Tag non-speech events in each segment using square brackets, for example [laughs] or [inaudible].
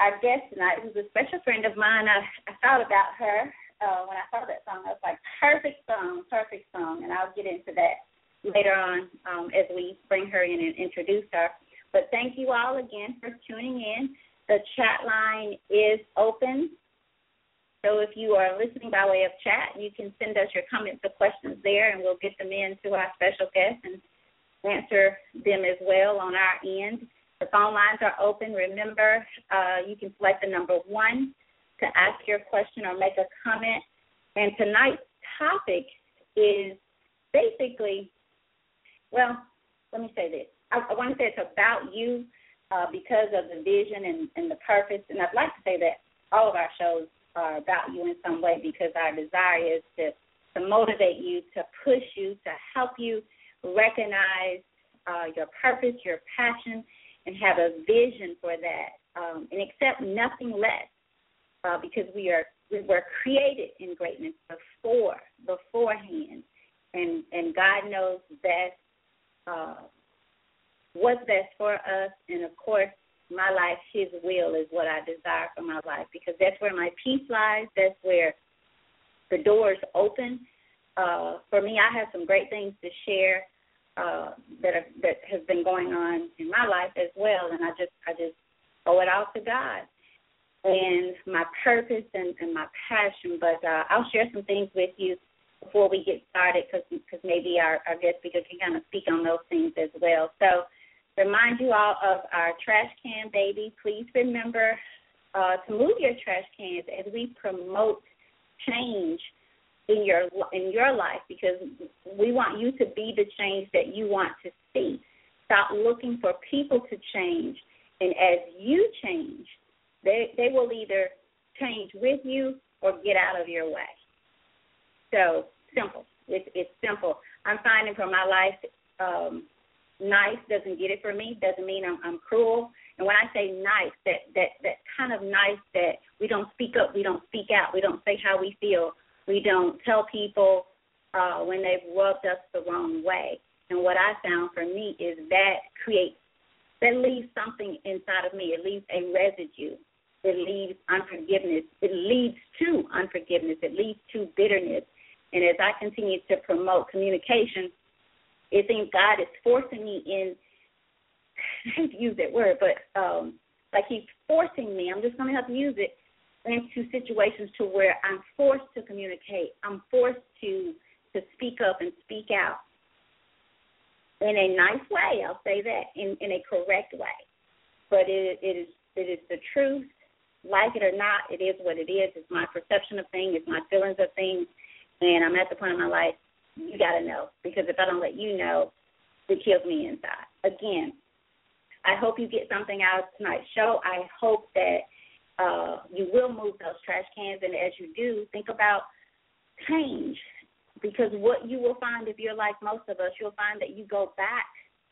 our guest tonight, who's a special friend of mine. I, I thought about her uh, when I saw that song. I was like, perfect song, perfect song. And I'll get into that later on um, as we bring her in and introduce her. But thank you all again for tuning in. The chat line is open. So if you are listening by way of chat, you can send us your comments or questions there, and we'll get them in to our special guest and answer them as well on our end. The phone lines are open. Remember, uh, you can select the number one to ask your question or make a comment. And tonight's topic is basically, well, let me say this. I, I want to say it's about you uh, because of the vision and, and the purpose. And I'd like to say that all of our shows are about you in some way because our desire is to, to motivate you, to push you, to help you recognize uh, your purpose, your passion, and have a vision for that um, and accept nothing less uh, because we are we were created in greatness before beforehand. And and God knows best uh, what's best for us. And of course my life his will is what I desire for my life because that's where my peace lies. That's where the doors open. Uh, for me I have some great things to share. Uh, that are, that has been going on in my life as well, and I just I just owe it all to God and my purpose and, and my passion. But uh, I'll share some things with you before we get started, because maybe our, our guest speaker can kind of speak on those things as well. So remind you all of our trash can baby. Please remember uh, to move your trash cans as we promote change in your in your life because we want you to be the change that you want to see. Stop looking for people to change, and as you change, they they will either change with you or get out of your way. So simple. It's it's simple. I'm finding for my life, um, nice doesn't get it for me. Doesn't mean I'm I'm cruel. And when I say nice, that that that kind of nice that we don't speak up, we don't speak out, we don't say how we feel, we don't tell people uh, when they've rubbed us the wrong way. And what I found for me is that creates, that leaves something inside of me. It leaves a residue. It leaves unforgiveness. It leads to unforgiveness. It leads to bitterness. And as I continue to promote communication, it seems God is forcing me in. [laughs] I hate to use that word, but um, like He's forcing me. I'm just going to have to use it into situations to where I'm forced to communicate. I'm forced to to speak up and speak out in a nice way. I'll say that in in a correct way, but it it is it is the truth. Like it or not, it is what it is. It's my perception of things. It's my feelings of things, and I'm at the point in my life you got to know because if I don't let you know, it kills me inside. Again, I hope you get something out of tonight's show. I hope that uh, you will move those trash cans. And as you do, think about change because what you will find if you're like most of us, you'll find that you go back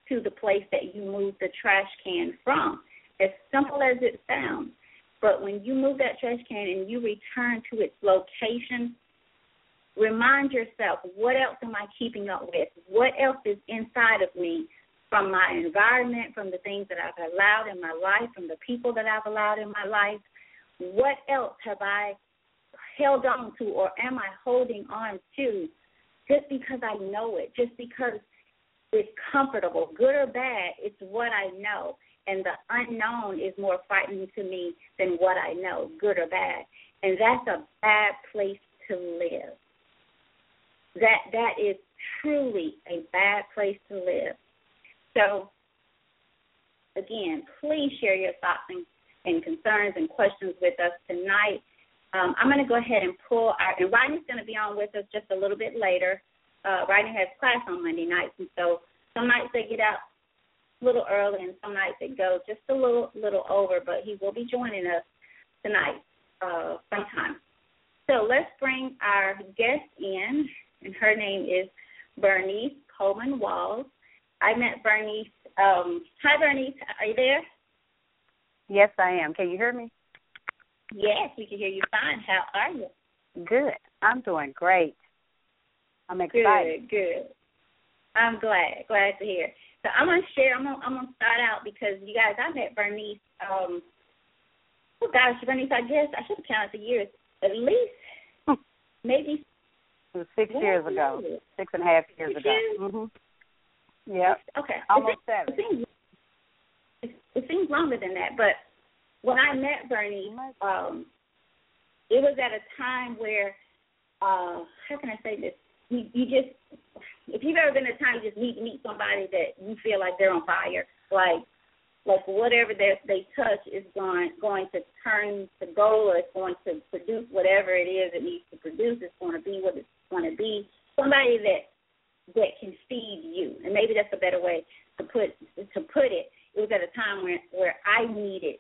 to the place that you moved the trash can from. As simple as it sounds, but when you move that trash can and you return to its location, remind yourself what else am I keeping up with? What else is inside of me from my environment, from the things that I've allowed in my life, from the people that I've allowed in my life, what else have I held on to or am I holding on to just because I know it, just because it's comfortable, good or bad, it's what I know. And the unknown is more frightening to me than what I know, good or bad. And that's a bad place to live. That that is truly a bad place to live. So again, please share your thoughts and and concerns and questions with us tonight. Um, I'm going to go ahead and pull our, and Rodney's going to be on with us just a little bit later. Uh, Rodney has class on Monday nights, and so some nights they get out a little early, and some nights it goes just a little little over. But he will be joining us tonight uh, sometime. So let's bring our guest in, and her name is Vernice Coleman Walls. I met Vernice. Um, hi, Vernice. Are you there? Yes, I am. Can you hear me? Yes, we can hear you fine. How are you? Good. I'm doing great. I'm excited. Good, good. I'm glad, glad to hear. So I'm gonna share. I'm gonna I'm gonna start out because you guys, I met Vernice. Um, oh gosh, Vernice, I guess I should have counted the years. At least [laughs] maybe it was six years ago, six and a half years six ago. Years? Mm-hmm. Yeah. Okay. Almost it, seven. It seems, longer than that, but when I met Bernie, um, it was at a time where, uh, how can I say this? You, you just, if you've ever been a time you just need to meet somebody that you feel like they're on fire, like, like whatever they they touch is going going to turn to gold, or it's going to produce whatever it is it needs to produce. It's to be what it's to be. Somebody that that can feed you, and maybe that's a better way to put to put it. It was at a time where where I needed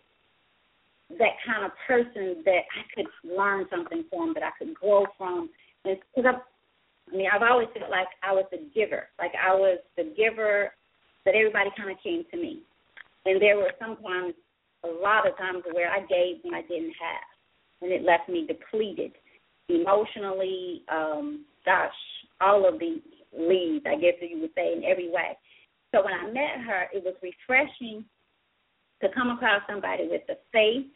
that kind of person that I could learn something from, that I could grow from. And because I, I mean, I've always felt like I was the giver, like I was the giver that everybody kind of came to me. And there were sometimes, a lot of times where I gave when I didn't have, and it left me depleted emotionally. Um, gosh, all of the leads, I guess you would say, in every way. So when I met her, it was refreshing to come across somebody with the faith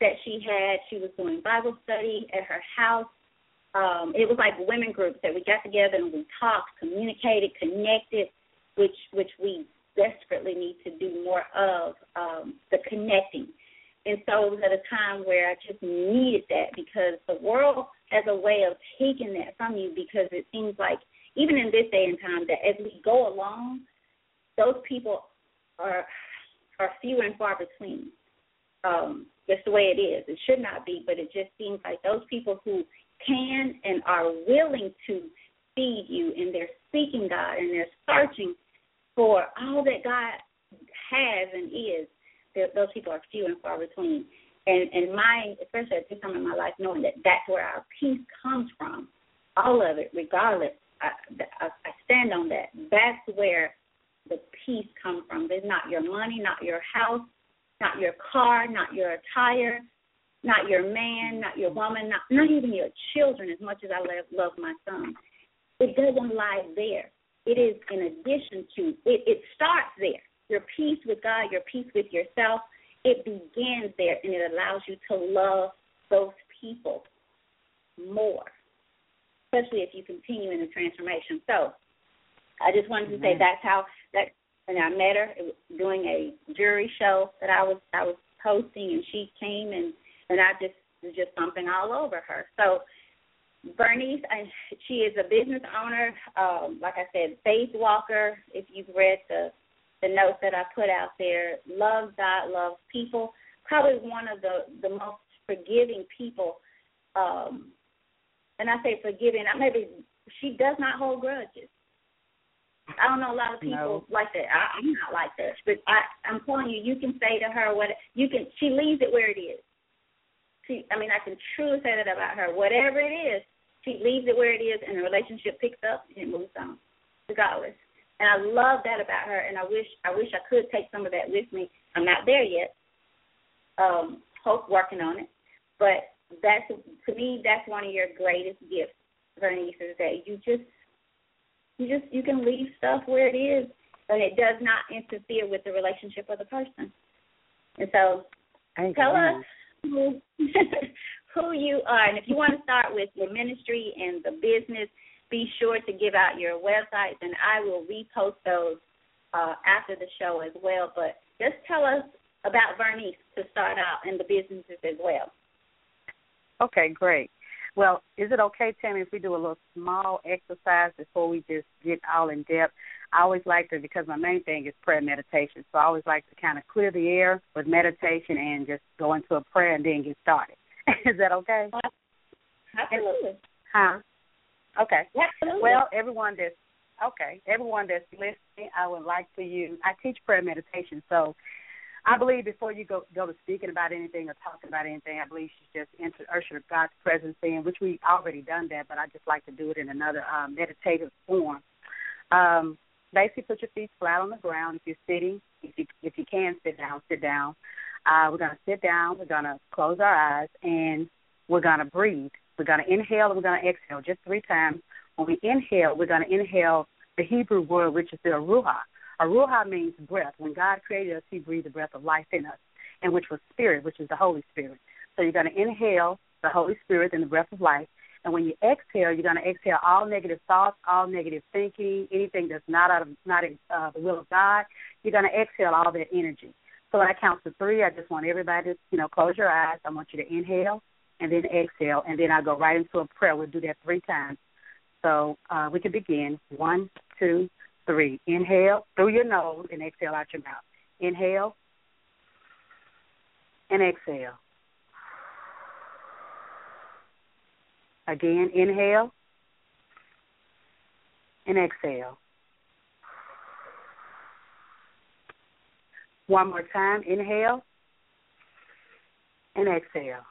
that she had. She was doing Bible study at her house. Um, it was like women groups that we got together and we talked, communicated, connected, which which we desperately need to do more of um, the connecting. And so it was at a time where I just needed that because the world has a way of taking that from you because it seems like even in this day and time that as we go along, those people are are few and far between. Um, just the way it is. It should not be, but it just seems like those people who can and are willing to feed you and they're seeking God and they're searching for all that God has and is, those people are few and far between. And and my, especially at this time in my life, knowing that that's where our peace comes from, all of it, regardless, I, I, I stand on that. That's where the peace comes from. It's not your money, not your house, not your car, not your attire, not your man, not your woman, not not even your children. As much as I love love my son, it doesn't lie there. It is in addition to. It, it starts there. Your peace with God, your peace with yourself. It begins there, and it allows you to love those people more, especially if you continue in the transformation. So, I just wanted to say that's how that and I met her doing a jury show that I was I was hosting, and she came and and I just was just something all over her. So Vernice, I, she is a business owner. Um, like I said, faith walker. If you've read the the notes that I put out there, loves God, loves people. Probably one of the the most forgiving people. Um, and I say forgiving. I maybe she does not hold grudges. I don't know a lot of people no. like that. I, I'm not like that, but I, I'm telling you, you can say to her what you can. She leaves it where it is. She, I mean, I can truly say that about her. Whatever it is, she leaves it where it is, and the relationship picks up and it moves on, regardless. And I love that about her, and I wish I wish I could take some of that with me. I'm not there yet. Um, hope working on it, but that's to me that's one of your greatest gifts, Vernice, is that you just you just you can leave stuff where it is, but it does not interfere with the relationship of the person. And so, tell us who [laughs] who you are, and if you want to start with your ministry and the business, be sure to give out your websites, and I will repost those uh, after the show as well. But just tell us about Vernice to start out and the businesses as well. Okay, great. Well, is it okay, Tammy, if we do a little small exercise before we just get all in depth? I always like to, because my main thing is prayer meditation, so I always like to kind of clear the air with meditation and just go into a prayer and then get started. [laughs] is that okay? Absolutely. Huh? Okay. Absolutely. Well, everyone that's okay, everyone that's listening, I would like for you. I teach prayer meditation, so I believe before you go go to speaking about anything or talking about anything, I believe should just enter usher God's presence in, which we already done that, but I just like to do it in another um, meditative form. Um, basically, put your feet flat on the ground. If you're sitting, if you if you can sit down, sit down. Uh, we're gonna sit down. We're gonna close our eyes and we're gonna breathe. We're gonna inhale and we're gonna exhale just three times. When we inhale, we're gonna inhale the Hebrew word, which is the ruach Aruha means breath. When God created us, He breathed the breath of life in us, and which was spirit, which is the Holy Spirit. So you're going to inhale the Holy Spirit and the breath of life. And when you exhale, you're going to exhale all negative thoughts, all negative thinking, anything that's not out of not uh, the will of God. You're going to exhale all that energy. So when I count to three, I just want everybody to, you know, close your eyes. I want you to inhale and then exhale, and then I go right into a prayer. We'll do that three times. So uh, we can begin. One, two. Inhale through your nose and exhale out your mouth. Inhale and exhale. Again, inhale and exhale. One more time, inhale and exhale.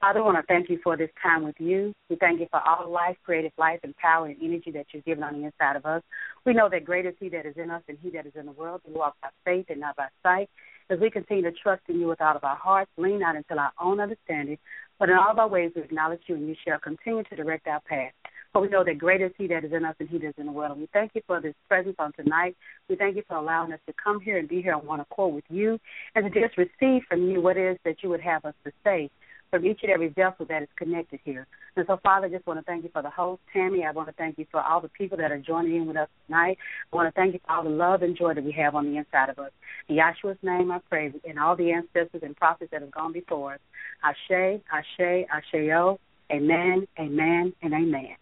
Father, I want to thank you for this time with you. We thank you for all life, creative life, and power and energy that you've given on the inside of us. We know that greater is He that is in us than He that is in the world. We walk by faith and not by sight. As we continue to trust in you with all of our hearts, lean not until our own understanding, but in all of our ways we acknowledge you, and you shall continue to direct our path. For we know that greater is He that is in us than He that is in the world. And we thank you for this presence on tonight. We thank you for allowing us to come here and be here on one accord with you, and to just receive from you what it is that you would have us to say from each and every vessel that is connected here. And so, Father, I just want to thank you for the host, Tammy. I want to thank you for all the people that are joining in with us tonight. I want to thank you for all the love and joy that we have on the inside of us. In Yahshua's name I pray, and all the ancestors and prophets that have gone before us. Ashe, Ashe, Asheo, Amen, Amen, and Amen.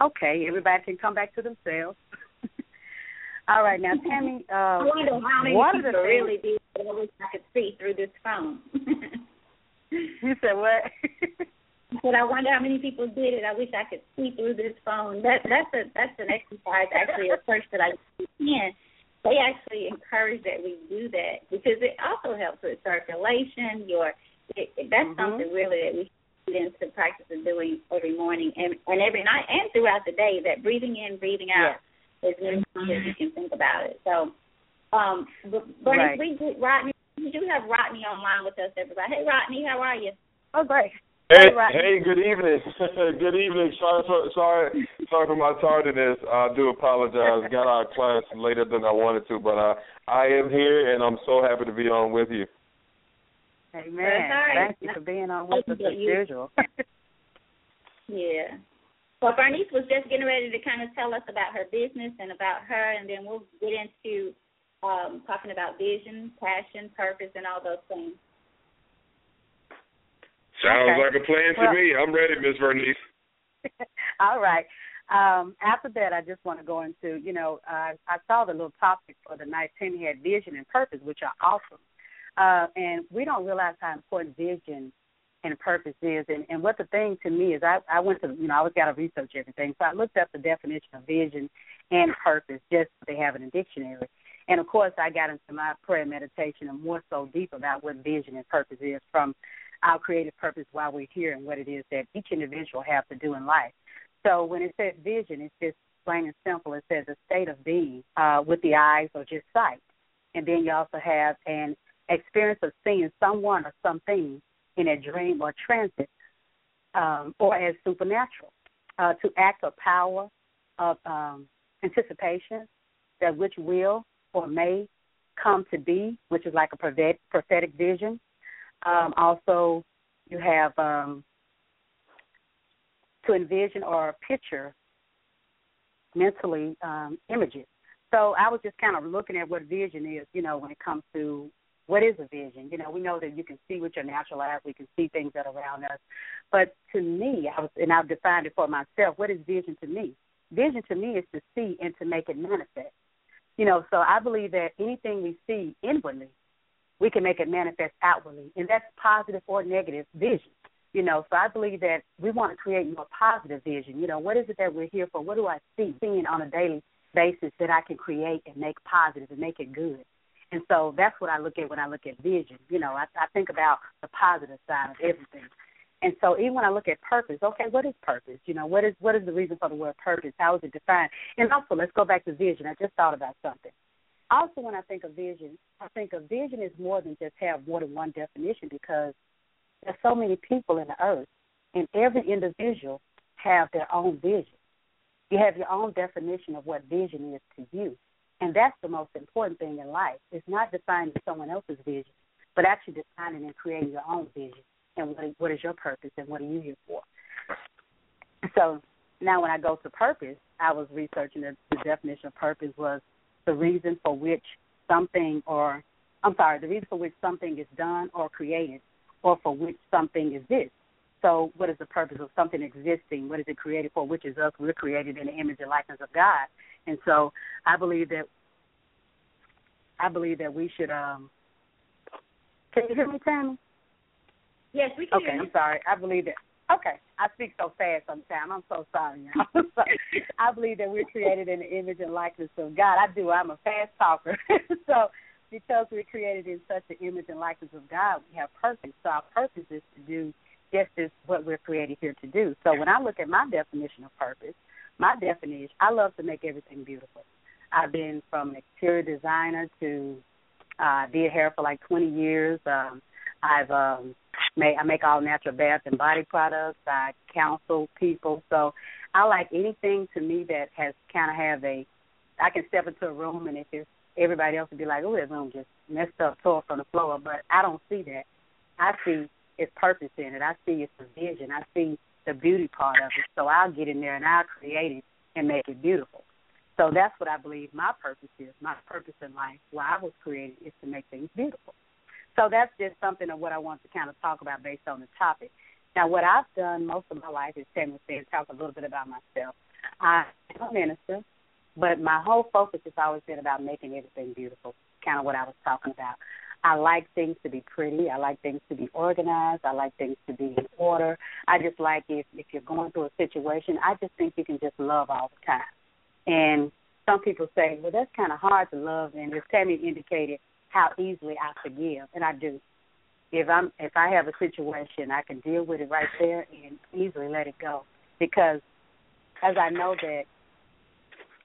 Okay, everybody can come back to themselves. [laughs] all right, now, Tammy, uh, I wonder how many people really. I wish I could see through this phone. [laughs] [laughs] You said what? But I wonder how many people did it. I wish I could see through this phone. That that's a that's an exercise actually a church that I can. They actually encourage that we do that because it also helps with circulation. Your it, that's mm-hmm. something really that we put into practice of doing every morning and and every night and throughout the day. That breathing in, breathing out yeah. is as mm-hmm. as you can think about it. So, um, but Bernie, right. we Rodney we do have Rodney online with us, everybody. Hey, Rodney, how are you? Oh, great. Hey, hey, good evening. [laughs] good evening. Sorry for sorry sorry for my tardiness. I do apologize. Got out of class later than I wanted to, but uh, I am here and I'm so happy to be on with you. Amen. Thank you for being on with us as usual. [laughs] yeah. Well, Vernice was just getting ready to kind of tell us about her business and about her, and then we'll get into um, talking about vision, passion, purpose, and all those things. Sounds okay. like a plan to well, me. I'm ready, Miss Vernice. [laughs] all right. Um, after that, I just want to go into, you know, uh, I saw the little topic for the night. Ten had vision and purpose, which are awesome. Uh, and we don't realize how important vision and purpose is. And, and what the thing to me is, I, I went to, you know, I always got to research everything. So I looked up the definition of vision and purpose, just so they have it in dictionary. And of course, I got into my prayer meditation and more so deep about what vision and purpose is from our creative purpose while we're here and what it is that each individual have to do in life. So when it says vision, it's just plain and simple. It says a state of being uh, with the eyes or just sight. And then you also have an experience of seeing someone or something in a dream or transit um, or as supernatural. Uh, to act or power of um, anticipation that which will or may come to be, which is like a prophetic vision. Um, also, you have um, to envision or picture mentally um, images. so I was just kind of looking at what vision is, you know, when it comes to what is a vision. You know, we know that you can see with your natural eyes, we can see things that are around us. But to me, I was, and I've defined it for myself. What is vision to me? Vision to me is to see and to make it manifest. You know, so I believe that anything we see inwardly, we can make it manifest outwardly, and that's positive or negative vision. You know, so I believe that we want to create more positive vision. You know, what is it that we're here for? What do I see, seeing on a daily basis that I can create and make positive and make it good? And so that's what I look at when I look at vision. You know, I, I think about the positive side of everything. And so even when I look at purpose, okay, what is purpose? You know, what is what is the reason for the word purpose? How is it defined? And also let's go back to vision. I just thought about something. Also when I think of vision, I think of vision is more than just have more than one definition because there's so many people in the earth and every individual have their own vision. You have your own definition of what vision is to you. And that's the most important thing in life. It's not defining someone else's vision, but actually defining and creating your own vision and what is, what is your purpose and what are you here for. So now when I go to purpose, I was researching the, the definition of purpose was the reason for which something or I'm sorry, the reason for which something is done or created or for which something exists. So, what is the purpose of something existing? What is it created for? Which is us. We're created in the image and likeness of God. And so I believe that I believe that we should um can you hear me, Tammy? Yes, we can Okay, I'm sorry. I believe that okay. I speak so fast sometimes. I'm so sorry, y'all. [laughs] [laughs] I believe that we're created in the image and likeness of God. I do. I'm a fast talker. [laughs] so because we're created in such an image and likeness of God, we have purpose. So our purpose is to do just as what we're created here to do. So when I look at my definition of purpose, my definition, I love to make everything beautiful. I've been from an exterior designer to uh did hair for like 20 years. Um I've um made I make all natural bath and body products. I counsel people. So I like anything to me that has kind of have a I can step into a room and if it's everybody else would be like, "Oh, that room just messed up, tore from the floor." But I don't see that. I see its purpose in it. I see its vision. I see the beauty part of it. So I'll get in there and I'll create it and make it beautiful. So that's what I believe my purpose is. My purpose in life, why I was created, is to make things beautiful. So that's just something of what I want to kind of talk about based on the topic. Now, what I've done most of my life is Tammy said, talk a little bit about myself. I'm a minister, but my whole focus has always been about making everything beautiful, kind of what I was talking about. I like things to be pretty. I like things to be organized. I like things to be in order. I just like if if you're going through a situation, I just think you can just love all the time. And some people say, well, that's kind of hard to love. And as Tammy indicated, how easily I forgive, and I do. If I'm if I have a situation, I can deal with it right there and easily let it go because as I know that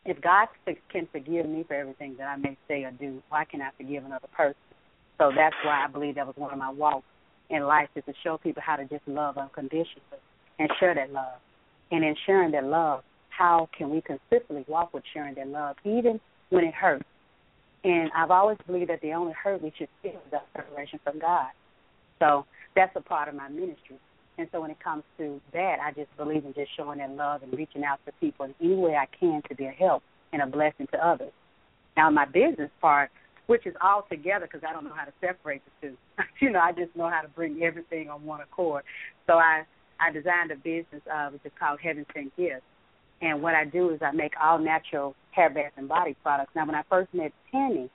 if God can forgive me for everything that I may say or do, why can I forgive another person? So that's why I believe that was one of my walks in life is to show people how to just love unconditionally and share that love. And in sharing that love, how can we consistently walk with sharing that love, even when it hurts? And I've always believed that the only hurt we should feel is our separation from God. So that's a part of my ministry. And so when it comes to that, I just believe in just showing that love and reaching out to people in any way I can to be a help and a blessing to others. Now, my business part, which is all together because I don't know how to separate the two. [laughs] you know, I just know how to bring everything on one accord. So I I designed a business uh, which is called Heaven Sent Gifts, and what I do is I make all natural hair, bath, and body products. Now, when I first met Tammy,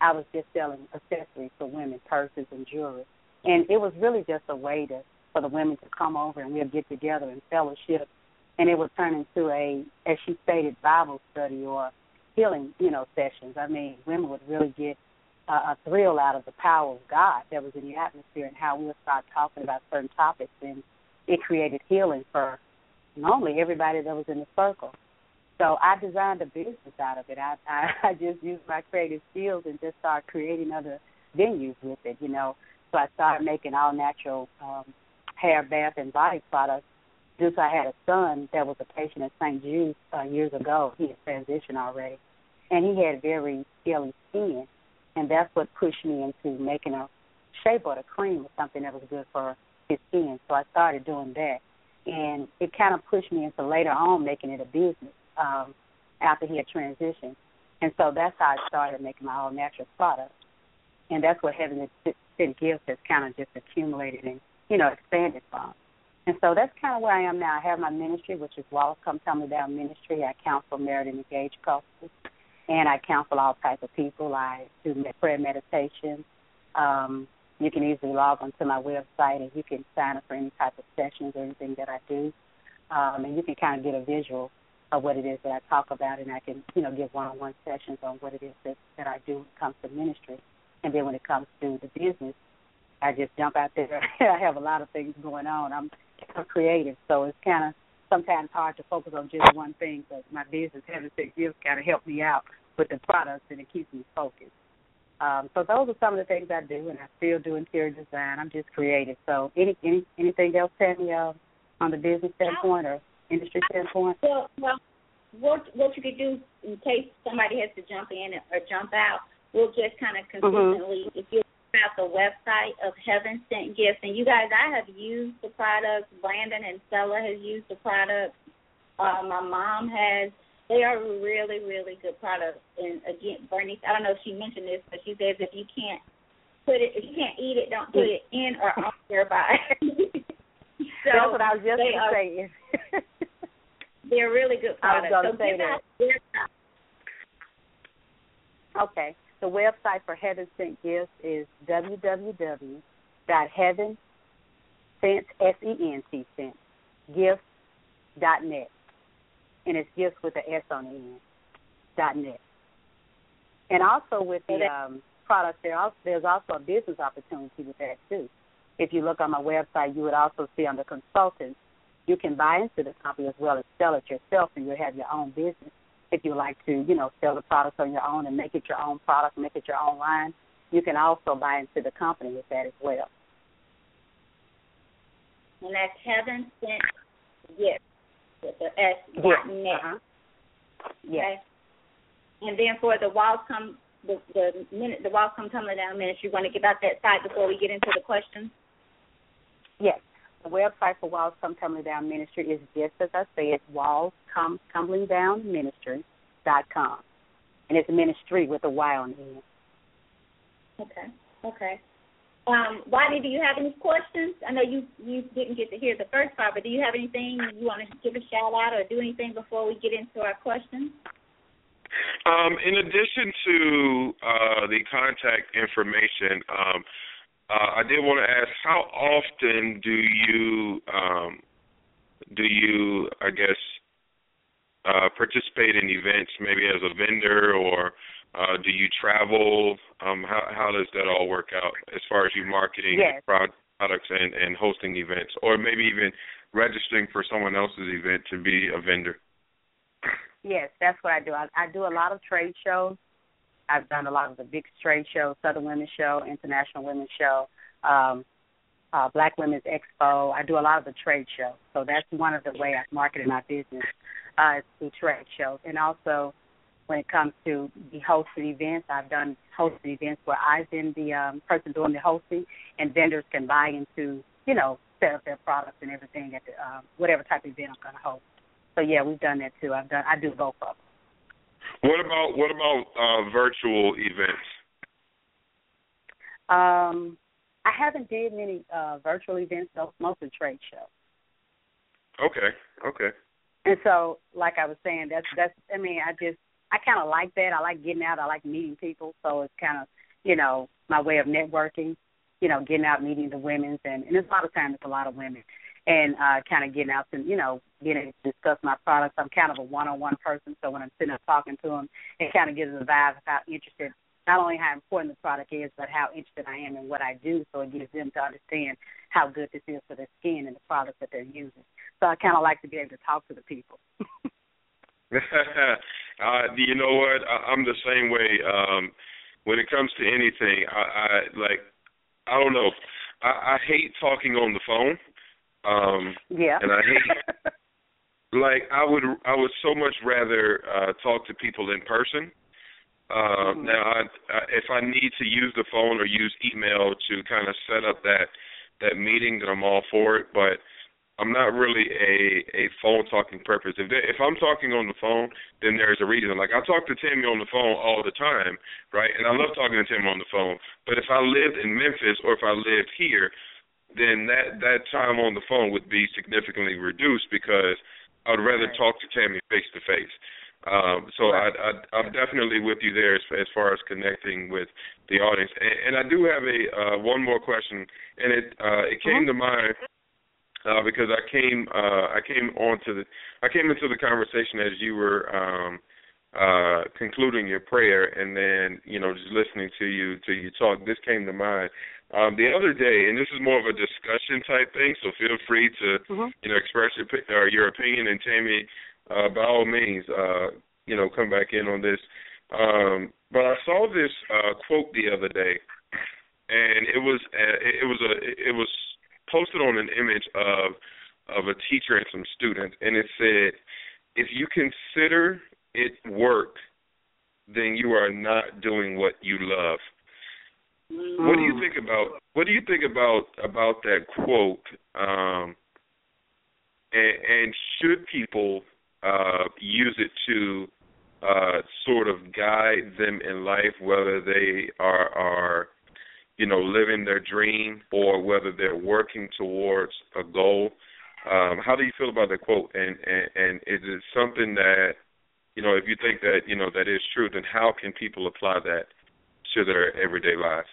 I was just selling accessories for women, purses and jewelry, and it was really just a way to for the women to come over and we'll get together and fellowship, and it would turn into a, as she stated, Bible study or healing, you know, sessions. I mean, women would really get a, a thrill out of the power of God that was in the atmosphere and how we would start talking about certain topics, and it created healing for normally everybody that was in the circle. So I designed a business out of it. I, [laughs] I I just used my creative skills and just started creating other venues with it, you know. So I started making all natural um, hair, bath, and body products. Since I had a son that was a patient at St. Jude's uh, years ago, he had transitioned already, and he had very scaly skin, and that's what pushed me into making a shea butter cream or something that was good for his skin. So I started doing that, and it kind of pushed me into later on making it a business um, after he had transitioned. And so that's how I started making my own natural products. And that's what Heaven Sent Gifts has kind of just accumulated and, you know, expanded from. And so that's kind of where I am now. I have my ministry, which is Walls Come Tumbling Down Ministry. I counsel married and engaged couples, and I counsel all types of people. I do prayer meditation. Um, you can easily log onto my website, and you can sign up for any type of sessions or anything that I do. Um, and you can kind of get a visual of what it is that I talk about, and I can, you know, give one-on-one sessions on what it is that, that I do when it comes to ministry. And then when it comes to the business, I just jump out there. [laughs] I have a lot of things going on. I'm I'm creative, so it's kind of sometimes hard to focus on just one thing. But my business, Heaven Sent Gifts, kind of help me out with the products, and it keeps me focused. Um, so those are some of the things I do, and I still do interior design. I'm just creative. So any any anything else, Tammy, uh, on the business standpoint or industry standpoint? Well, well, what what you could do in case somebody has to jump in or jump out, we'll just kind of mm-hmm. consistently, mm-hmm. if you about the website of Heaven Sent Gifts. And you guys, I have used the products. Brandon and Stella has used the products. Uh, my mom has. They are really, really good products. And again, Vernice, I don't know if she mentioned this, but she says if you can't put it, if you can't eat it, don't put it in or on [laughs] your body. [laughs] so That's what I was just going to say. [laughs] they're really good products. I was going to so say that. Okay. The website for Heaven Sent Gifts is www.heaven, sent, S-E-N-T, sent, gifts, dot net. And it's gifts with an S on the end, dot net. And also with the um, products, there also, there's also a business opportunity with that too. If you look on my website, you would also see under consultants, you can buy into the company as well as sell it yourself, and you'll have your own business if you like to, you know, sell the products on your own and make it your own product, make it your own line, you can also buy into the company with that as well. And that's Heaven Sent Gifts with the S dot net. Uh-huh. Yes. Okay. And then for the walls come the the minute the walls come tumbling down minutes, you want to give out that site before we get into the questions? Yes. The website for Walls Come Tumbling Down Ministry is just as I say, said, Walls Come Tumbling Down Ministry dot com, and it's ministry with a Y on the end. Okay. Okay. Um, Rodney, do you have any questions? I know you you didn't get to hear the first part, but do you have anything you want to give a shout out or do anything before we get into our questions? Um, in addition to uh, the contact information, um, uh, I did want to ask, how often do you um, do you, I guess, uh, participate in events, maybe as a vendor, or uh, do you travel? Um, how how does that all work out as far as you marketing yes. products and, and hosting events, or maybe even registering for someone else's event to be a vendor? Yes, that's what I do. I, I do a lot of trade shows. I've done a lot of the big trade shows, Southern Women's Show, International Women's Show, um, uh, Black Women's Expo. I do a lot of the trade shows, so that's one of the way I've marketed my business uh, through trade shows. And also, when it comes to the hosted events, I've done hosted events where I've been the um, person doing the hosting, and vendors can buy into, you know, set up their products and everything at the uh, whatever type of event I'm going to host. So yeah, we've done that too. I've done I do both of them. What about what about uh, virtual events? Um, I haven't did many uh, virtual events, mostly trade shows. Okay. Okay. And so, like I was saying, that's that's. I mean, I just I kind of like that. I like getting out. I like meeting people. So it's kind of you know my way of networking. You know, getting out, meeting the women's, and and it's a lot of times it's a lot of women and uh kind of getting out and you know getting to discuss my products. I'm kind of a one-on-one person, so when I'm sitting there talking to them, it kind of gives a vibe of how interested, not only how important the product is, but how interested I am in what I do. So it gives them to understand how good this is for their skin and the product that they're using. So I kind of like to be able to talk to the people. [laughs] uh, you know what? I, I'm the same way. Um, when it comes to anything, I, I like. I don't know. I, I hate talking on the phone. Um, yeah. And I hate. [laughs] like I would, I would so much rather uh, talk to people in person. Uh, mm-hmm. Now, I, I, if I need to use the phone or use email to kind of set up that that meeting, then I'm all for it. But I'm not really a a phone talking purpose. If they, if I'm talking on the phone, then there's a reason. Like I talk to Tammy on the phone all the time, right? And I love talking to Tammy on the phone. But if I lived in Memphis or if I lived here, then that that time on the phone would be significantly reduced because I would rather talk to Tammy face to face. Um, so I, I, I'm definitely with you there as, as far as connecting with the audience. And, and I do have a uh, one more question, and it uh, it came uh-huh. to mind uh, because I came uh, I came onto the I came into the conversation as you were um, uh, concluding your prayer, and then you know just listening to you to you talk. This came to mind um, the other day, and this is more of a discussion type thing. So feel free to mm-hmm. you know express your or your opinion, and Tammy, uh, by all means, uh, you know come back in on this. Um, but I saw this uh, quote the other day, and it was uh, it was a it was posted on an image of of a teacher and some students, and it said, "If you consider it work, then you are not doing what you love." Mm. What do you think about what do you think about about that quote? Um, and, and should people uh, use it to uh, sort of guide them in life, whether they are are you know, living their dream or whether they're working towards a goal. Um, how do you feel about that quote? And, and and is it something that you know, if you think that you know that is true, then how can people apply that to their everyday lives?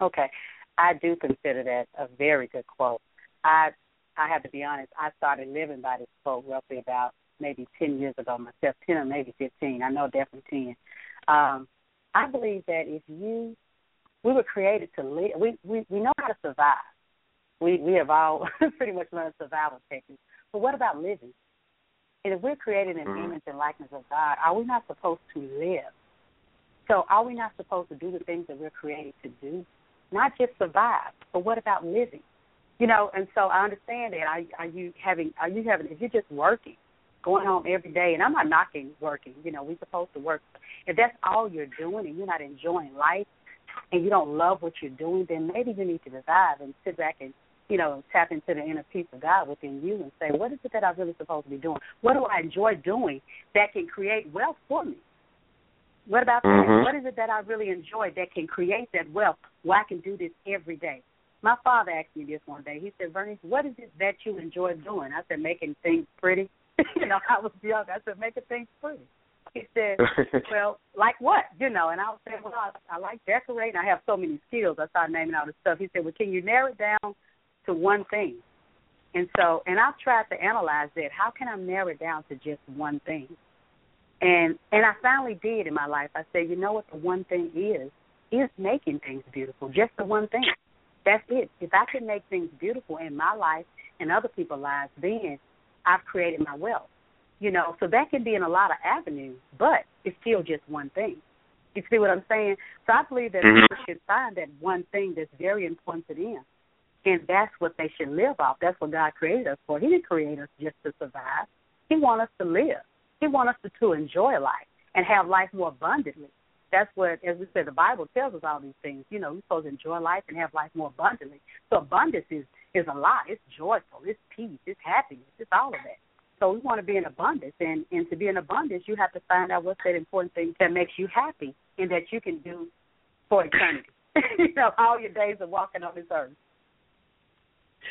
Okay, I do consider that a very good quote. I I have to be honest. I started living by this quote roughly about maybe ten years ago myself, ten or maybe fifteen. I know definitely ten. Um, I believe that if you we were created to live. We we we know how to survive. We we have all [laughs] pretty much learned survival techniques. But what about living? And if we're created in mm-hmm. image and likeness of God, are we not supposed to live? So are we not supposed to do the things that we're created to do? Not just survive, but what about living? You know, and so I understand that. Are, are you having? Are you having? If you're just working, going home every day, and I'm not knocking working. You know, we're supposed to work. If that's all you're doing and you're not enjoying life, and you don't love what you're doing, then maybe you need to revive and sit back and you know tap into the inner peace of God within you and say, what is it that I'm really supposed to be doing? What do I enjoy doing that can create wealth for me? What about mm-hmm. that? What is it that I really enjoy that can create that wealth where I can do this every day? My father asked me this one day. He said, Vernice, what is it that you enjoy doing? I said, making things pretty. [laughs] you know, I was young. I said, making things pretty. He said, [laughs] "Well, like what? You know?" And I was saying, "Well, I, I like decorating. I have so many skills." I started naming all the stuff. He said, "Well, can you narrow it down to one thing?" And so, and I've tried to analyze that. How can I narrow it down to just one thing? And and I finally did in my life. I said, you know what the one thing is? Is making things beautiful. Just the one thing. That's it. If I can make things beautiful in my life and other people's lives, then I've created my wealth. You know, so that can be in a lot of avenues, but it's still just one thing. You see what I'm saying? So I believe that mm-hmm. people should find that one thing that's very important to them. And that's what they should live off. That's what God created us for. He didn't create us just to survive. He wants us to live. He wants us to, to enjoy life and have life more abundantly. That's what, as we said, the Bible tells us all these things. You know, we're supposed to enjoy life and have life more abundantly. So abundance is is a lot. It's joyful. It's peace. It's happiness. It's all of that. So we want to be in abundance, and and to be in abundance, you have to find out what's that important thing that makes you happy and that you can do for eternity. [laughs] you know, all your days of walking on this earth.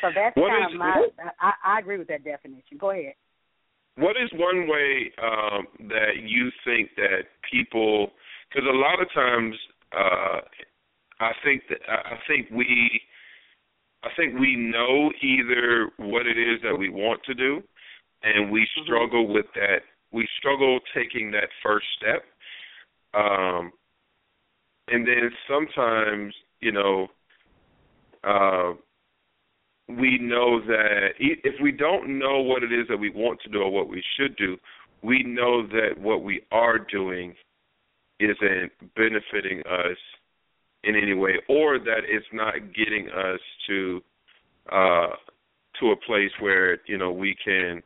So that's what kind is, of my. I, I agree with that definition. Go ahead. What is one way um, that you think that people? Because a lot of times, uh, I think that I think we, I think we know either what it is that we want to do, and we mm-hmm. struggle with that. We struggle taking that first step, um, and then sometimes, you know, uh, we know that if we don't know what it is that we want to do or what we should do, we know that what we are doing isn't benefiting us in any way, or that it's not getting us to uh, to a place where you know we can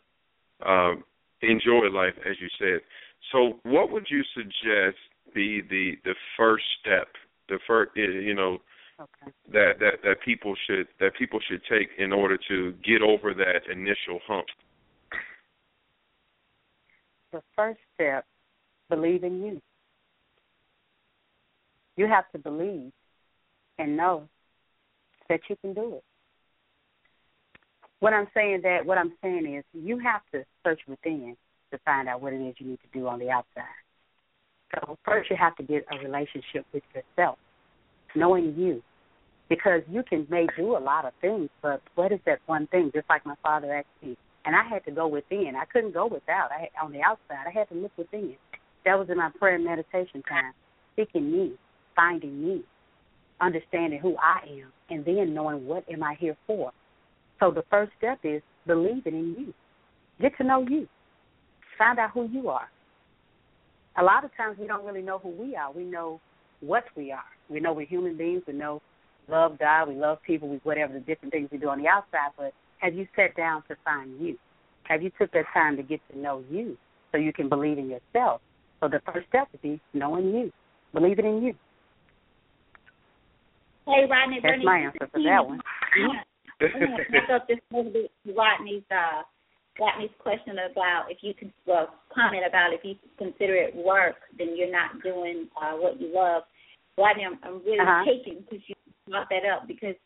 um, enjoy life, as you said. So, what would you suggest be the the first step, the first, you know, okay. that that that people should that people should take in order to get over that initial hump? The first step, believe in you. You have to believe and know that you can do it. What I'm saying that what I'm saying is you have to search within to find out what it is you need to do on the outside. So first you have to get a relationship with yourself, knowing you. Because you can may do a lot of things, but what is that one thing? Just like my father asked me, and I had to go within. I couldn't go without. I on the outside. I had to look within. That was in my prayer and meditation time, seeking me, finding me, understanding who I am, and then knowing what am I here for. So the first step is believing in you. Get to know you. Find out who you are a lot of times we don't really know who we are. We know what we are. We know we're human beings. We know love God. We love people. We whatever the different things we do on the outside. But have you sat down to find you? Have you took that time to get to know you so you can believe in yourself? So the first step would be knowing you, believing in you. Hey, Rodney. That's Bernie, my answer for that one. I thought this was Rodney's uh, Rodney's question about if you can well comment about if you consider it work, then you're not doing uh, what you love. Rodney, I'm, I'm really uh-huh. taken because you brought that up because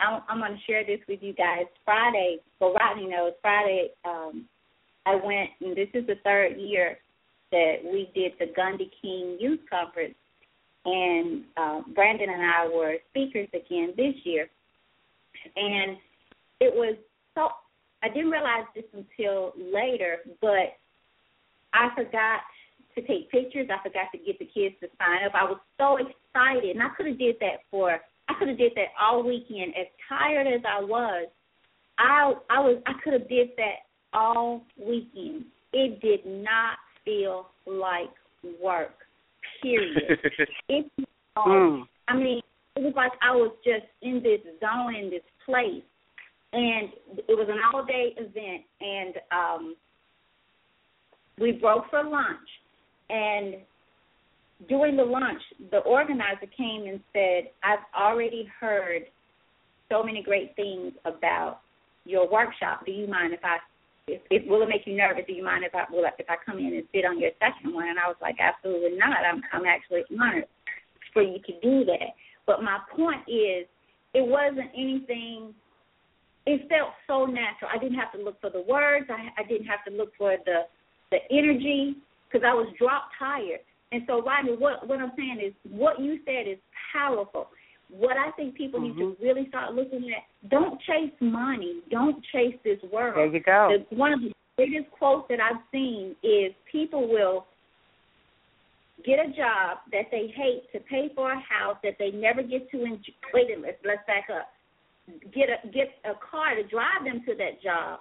I'm, I'm going to share this with you guys. Friday, well, Rodney knows Friday. Um, I went, and this is the third year that we did the Gundy King Youth Conference, and uh, Brandon and I were speakers again this year, and it was so I didn't realize this until later, but I forgot to take pictures. I forgot to get the kids to sign up. I was so excited, and I could have did that for I could have did that all weekend. As tired as I was, I I was I could have did that all weekend. It did not feel like work. Period. [laughs] it mm. I mean, it was like I was just in this zone, in this place. And it was an all day event and um we broke for lunch. And during the lunch the organizer came and said i've already heard so many great things about your workshop. Do you mind if i if, if will it make you nervous? Do you mind if i will if i come in and sit on your second one? And i was like absolutely not. I'm i'm actually honored for you to do that but my point is it wasn't anything it felt so natural. I didn't have to look for the words. I, I didn't have to look for the the energy because I was drop tired. And so, Rodney, what what I'm saying is, what you said is powerful. What I think people mm-hmm. need to really start looking at: don't chase money, don't chase this world. There you go. The, one of the biggest quotes that I've seen is people will get a job that they hate to pay for a house that they never get to enjoy. Wait a minute, let's back up get a get a car to drive them to that job,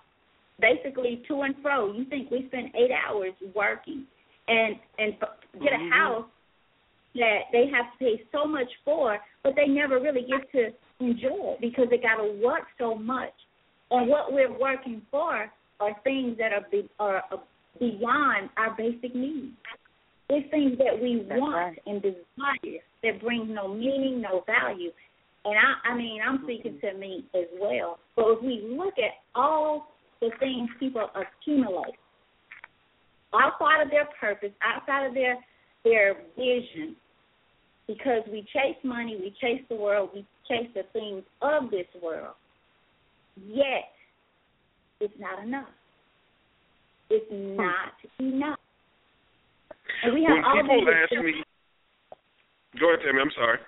basically to and fro. You think we spend eight hours working and and get mm-hmm. a house that they have to pay so much for, but they never really get to enjoy it because they got to work so much. And what we're working for are things that are be, are beyond our basic needs. It's things that we That's want right. and desire that bring no meaning, no value. And I, I mean, I'm speaking mm-hmm. to me as well. But if we look at all the things people accumulate outside of their purpose, outside of their their vision, because we chase money, we chase the world, we chase the things of this world. Yet, it's not enough. It's hmm. not enough. And we have when all people these ask me, go ahead, Tammy. I'm sorry.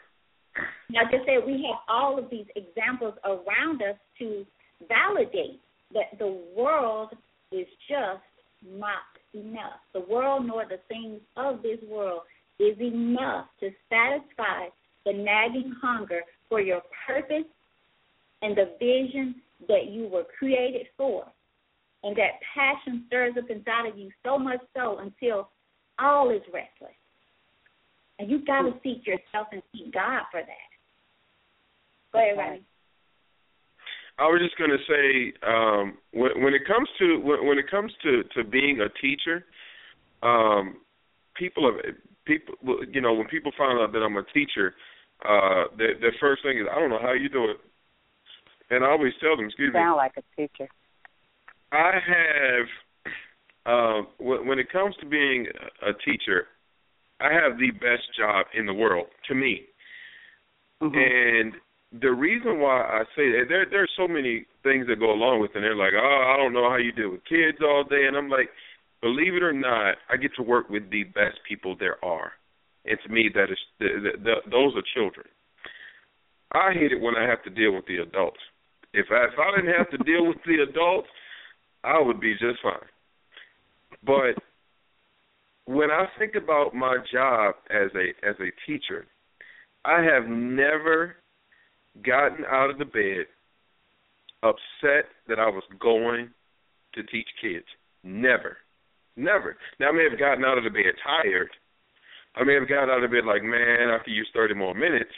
Like I said, we have all of these examples around us to validate that the world is just not enough. The world nor the things of this world is enough to satisfy the nagging hunger for your purpose and the vision that you were created for. And that passion stirs up inside of you so much so until all is restless. And you've got to seek yourself and seek God for that. Go ahead, Ronnie. I was just going to say, um, when, when it comes to when, when it comes to to being a teacher, um, people have people you know when people find out that I'm a teacher, uh, the the first thing is I don't know how you do it, and I always tell them, excuse Sound me. Sound like a teacher. I have, uh, when, when it comes to being a teacher, I have the best job in the world to me, mm-hmm. and the reason why I say that there there are so many things that go along with it. And they're like, oh, I don't know how you deal with kids all day, and I'm like, believe it or not, I get to work with the best people there are, and to me, that is the, the, the, those are children. I hate it when I have to deal with the adults. If I if I didn't have to deal with the adults, I would be just fine. But when I think about my job as a as a teacher, I have never gotten out of the bed upset that I was going to teach kids. Never. Never. Now I may have gotten out of the bed tired. I may have gotten out of bed like, man, I could use thirty more minutes.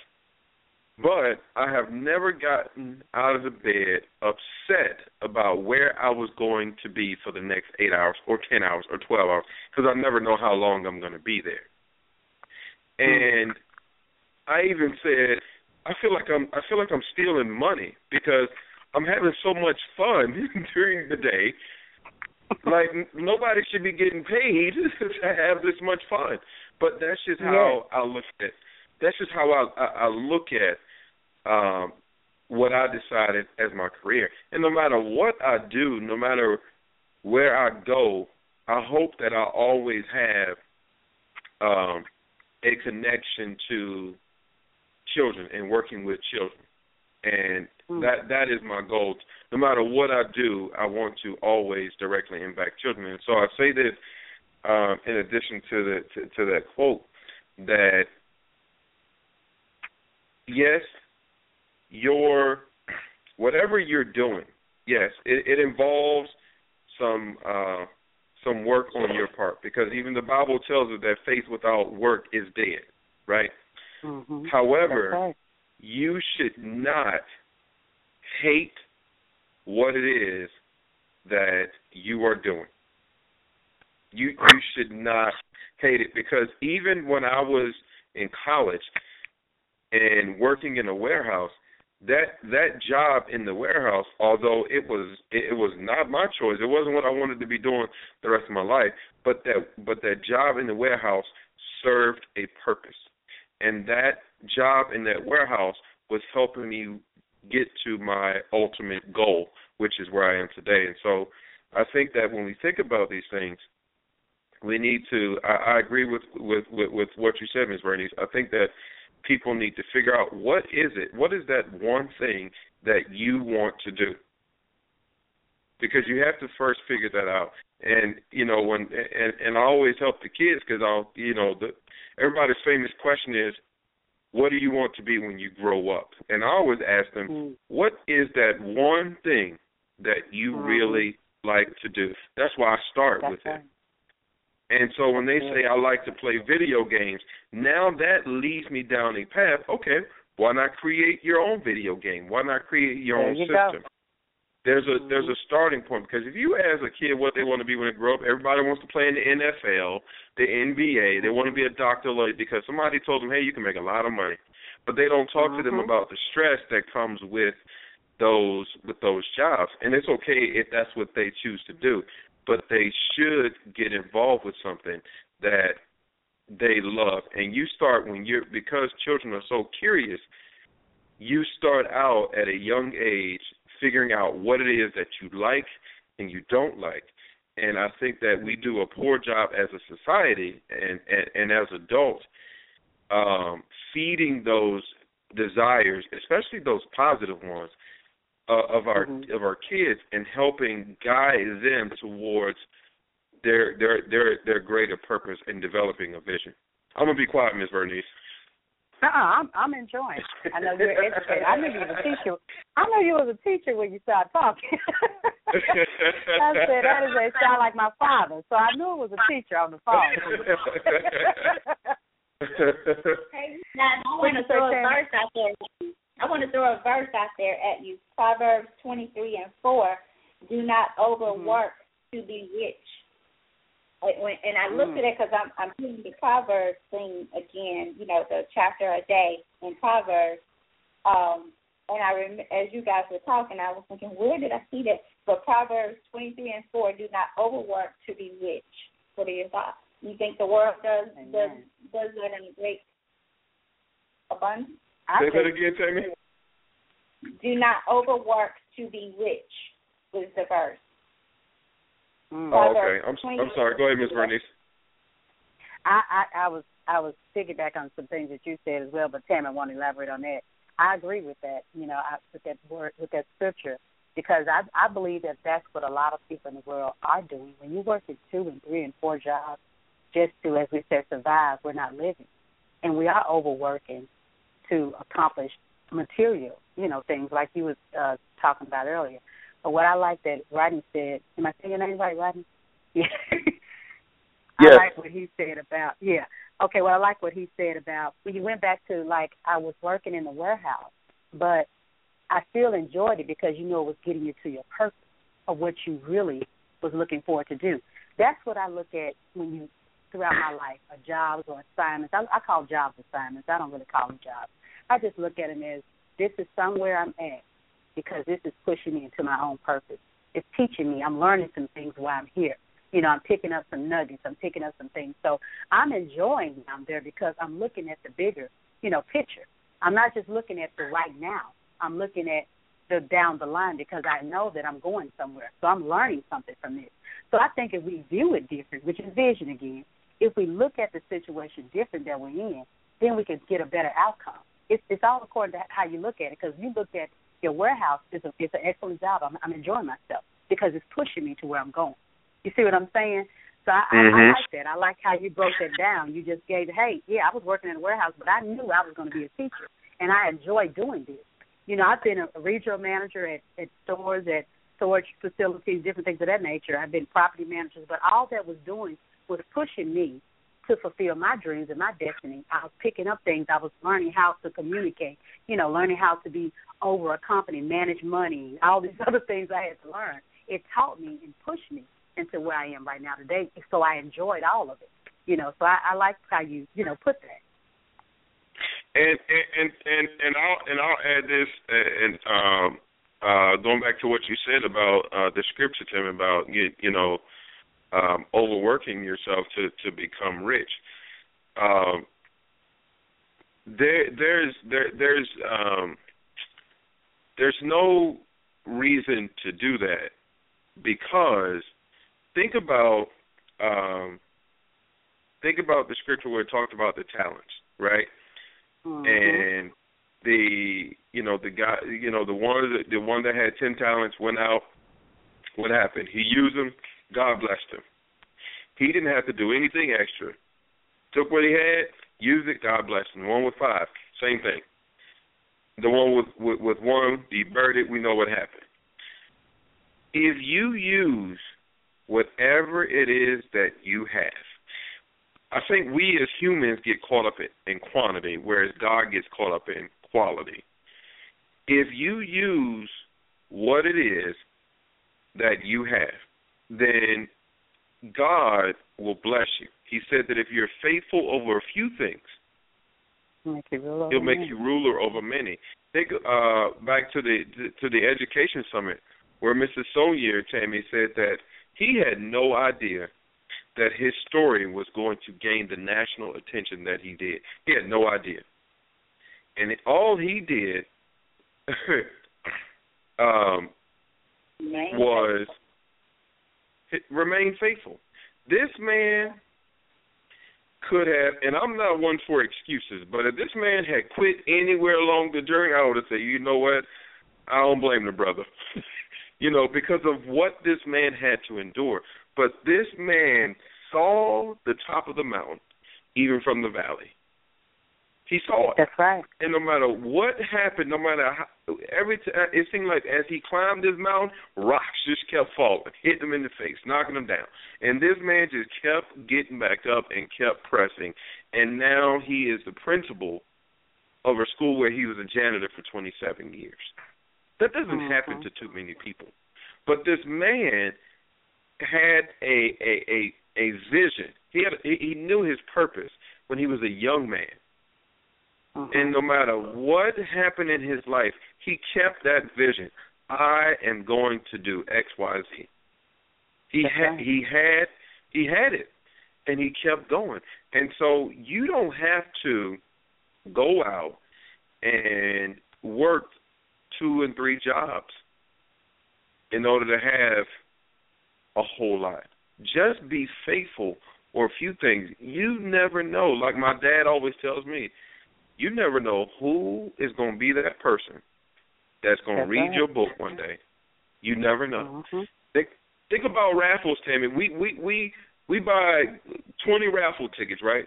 But I have never gotten out of the bed upset about where I was going to be for the next eight hours or ten hours or twelve hours because I never know how long I'm going to be there. And I even said, I feel like I'm I feel like I'm stealing money because I'm having so much fun [laughs] during the day. Like nobody should be getting paid [laughs] to have this much fun, but that's just how yeah. I look at. That's just how I I, I look at um what I decided as my career. And no matter what I do, no matter where I go, I hope that I always have um a connection to children and working with children. And mm. that that is my goal. No matter what I do, I want to always directly impact children. And so I say this um, in addition to the to, to that quote that yes, your whatever you're doing, yes, it, it involves some uh, some work on your part because even the Bible tells us that faith without work is dead, right? Mm-hmm. However, right. you should not hate what it is that you are doing. You you should not hate it because even when I was in college and working in a warehouse, that that job in the warehouse, although it was it, was not my choice, it wasn't what I wanted to be doing the rest of my life, but that but that job in the warehouse served a purpose and that job in that warehouse was helping me get to my ultimate goal, which is where I am today. And so I think that when we think about these things, we need to. I, I agree with, with with with what you said, Ms. Vernice. I think that people need to figure out what is it, what is that one thing that you want to do, because you have to first figure that out. And you know when and and I always help the kids because I'll you know the everybody's famous question is, what do you want to be when you grow up? And I always ask them, mm-hmm. what is that one thing that you really like to do? That's why I start That's with right. it. And so when they say I like to play video games, now that leads me down a path. Okay, why not create your own video game? Why not create your there own you system? Go. There's a there's a starting point because if you ask a kid what they want to be when they grow up, everybody wants to play in the NFL, the NBA. They want to be a doctor because somebody told them, hey, you can make a lot of money, but they don't talk mm-hmm. to them about the stress that comes with those with those jobs. And it's okay if that's what they choose to do, but they should get involved with something that they love. And you start when you're because children are so curious. You start out at a young age figuring out what it is that you like and you don't like. And I think that we do a poor job as a society and and, and as adults um, feeding those desires, especially those positive ones, uh, of our mm-hmm. of our kids, and helping guide them towards their their their their greater purpose in developing a vision. I'm gonna be quiet, Miss Vernice. Uh-uh, I'm I'm enjoying. I know you're educated. I knew you was a teacher. I knew you was a teacher when you started talking. [laughs] I said that is a sound like my father, so I knew it was a teacher on the phone. [laughs] [laughs] hey, now I want to throw a verse out there. I want to throw a verse out there at you. Proverbs twenty three and four. Do not overwork mm-hmm. to be rich. and I looked mm. at it because I'm I'm reading the Proverbs thing again. You know, the chapter a day in Proverbs. Um, and I rem- as you guys were talking, I was thinking, where did I see that? But Proverbs 23 and 4, do not overwork to be rich. What are your thoughts? You think the world does Amen. does does that in great abundance? Say that again, Tammy. Do not overwork to be rich. Was the verse. Mm. Oh, okay. I'm I'm sorry. Go ahead, Miss Vernice. I, I I was I was piggyback on some things that you said as well, but Tammy, I want to elaborate on that. I agree with that. You know, I, with that word, with that scripture, because I I believe that that's what a lot of people in the world are doing. When you work at two and three and four jobs just to, as we said, survive, we're not living, and we are overworking to accomplish material, you know, things like you was uh, talking about earlier. But what I like that Rodney said, am I saying your name right, Rodney? [laughs] Yeah. yes. I like what he said about yeah. Okay, well I like what he said about when you went back to like I was working in the warehouse, but I still enjoyed it because you know it was getting you to your purpose of what you really was looking forward to do. That's what I look at when you throughout my life, a jobs or assignments. I, I call jobs assignments. I don't really call them jobs. I just look at them as this is somewhere I'm at because this is pushing me into my own purpose. It's teaching me. I'm learning some things while I'm here. You know, I'm picking up some nuggets. I'm picking up some things. So I'm enjoying when I'm there because I'm looking at the bigger, you know, picture. I'm not just looking at the right now. I'm looking at the down the line because I know that I'm going somewhere. So I'm learning something from this. So I think if we view it different, which is vision again, if we look at the situation different that we're in, then we can get a better outcome. It's, it's all according to how you look at it. Because you look at your warehouse, it's, a, it's an excellent job. I'm, I'm enjoying myself because it's pushing me to where I'm going. You see what I'm saying? So I, mm-hmm. I, I like that. I like how you broke that down. You just gave, hey, yeah, I was working in a warehouse, but I knew I was going to be a teacher, and I enjoy doing this. You know, I've been a regional manager at, at stores, at storage facilities, different things of that nature. I've been property manager, but all that was doing was pushing me to fulfill my dreams and my destiny. I was picking up things. I was learning how to communicate, you know, learning how to be over a company, manage money, all these [laughs] other things I had to learn. It taught me and pushed me into where I am right now today. So I enjoyed all of it. You know, so I, I like how you, you know, put that. And and and and I'll and I'll add this and um uh going back to what you said about uh the scripture Tim about you, you know um, overworking yourself to to become rich. Um, there there's there there's um, there's no reason to do that because think about um, think about the scripture where it talked about the talents, right? Mm-hmm. And the you know the guy you know the one that the one that had ten talents went out. What happened? He used them God blessed him. He didn't have to do anything extra. Took what he had, used it, God blessed him. One with five, same thing. The one with, with, with one, he buried it, we know what happened. If you use whatever it is that you have, I think we as humans get caught up in, in quantity, whereas God gets caught up in quality. If you use what it is that you have, then God will bless you. He said that if you're faithful over a few things, he'll make you ruler over many. Think uh, back to the to the education summit where Mrs. Sonia Tammy said that he had no idea that his story was going to gain the national attention that he did. He had no idea, and all he did [laughs] um, was remain faithful. This man could have, and I'm not one for excuses, but if this man had quit anywhere along the journey, I would have said, you know what, I don't blame the brother, [laughs] you know, because of what this man had to endure. But this man saw the top of the mountain, even from the valley. He saw it. That's right. And no matter what happened, no matter how, every t- it seemed like as he climbed this mountain, rocks just kept falling, hitting him in the face, knocking him down. And this man just kept getting back up and kept pressing. And now he is the principal of a school where he was a janitor for 27 years. That doesn't mm-hmm. happen to too many people. But this man had a a a a vision. He had he knew his purpose when he was a young man. Uh-huh. And no matter what happened in his life, he kept that vision. I am going to do X, Y, Z. He had he had he had it, and he kept going. And so you don't have to go out and work two and three jobs in order to have a whole lot. Just be faithful or a few things. You never know. Like my dad always tells me, you never know who is going to be that person that's going to read right. your book one day. You never know. Mm-hmm. Think think about raffles, Tammy. We we we we buy twenty raffle tickets, right?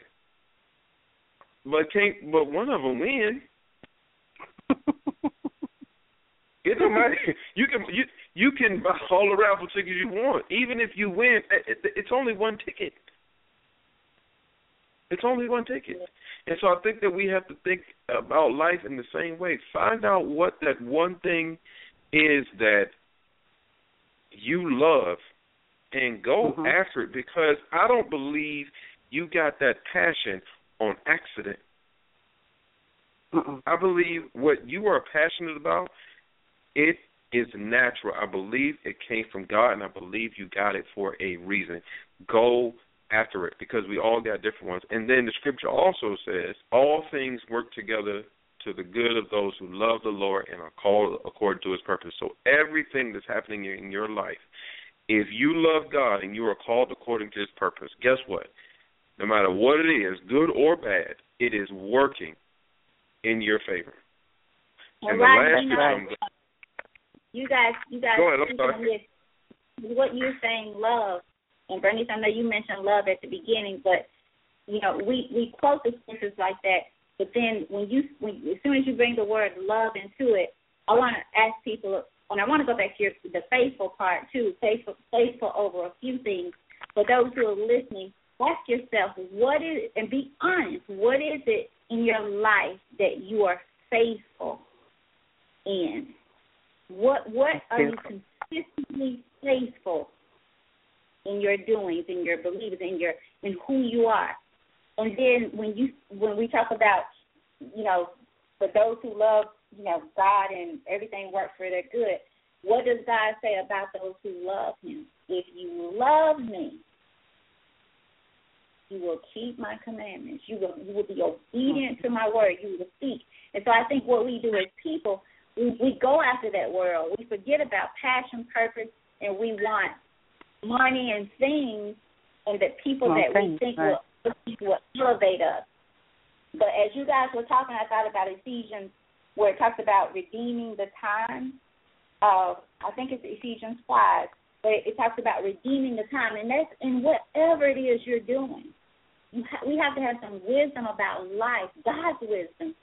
But can't but one of them win. it don't matter. You can you you can buy all the raffle tickets you want, even if you win. It's only one ticket. It's only one ticket. And so I think that we have to think about life in the same way. Find out what that one thing is that you love and go mm-hmm. after it because I don't believe you got that passion on accident. uh I believe what you are passionate about, it is natural. I believe it came from God, and I believe you got it for a reason. Go after it because we all got different ones. And then the scripture also says, all things work together to the good of those who love the Lord and are called according to his purpose. So everything that's happening in your life, if you love God and you are called according to his purpose, guess what? No matter what it is, good or bad, it is working in your favor. and right, the last you, know, you guys, you guys, Go ahead, I'm sorry. what you're saying, love, and Vernice, I know you mentioned love at the beginning, but you know, we we quote the scriptures like that, but then when you when as soon as you bring the word love into it, I want to ask people, and I want to go back to your, the faithful part too, faithful faithful over a few things. For those who are listening, ask yourself, what is, and be honest, what is it in your life that you are faithful in? What what are you consistently faithful in your doings, in your beliefs, in your in who you are. And then when you when we talk about, you know, for those who love, you know, God and everything works for their good, what does God say about those who love him? If you love me, you will keep my commandments. You will you will be obedient to my word. You will speak. And so I think what we do as people, we, we go after that world. We forget about passion, purpose, and we want money and things and the people that we think right. will, will elevate us. But as you guys were talking, I thought about Ephesians where it talks about redeeming the time. Uh, I think it's Ephesians 5, but it, it talks about redeeming the time. And that's in whatever it is you're doing. You ha- we have to have some wisdom about life, God's wisdom,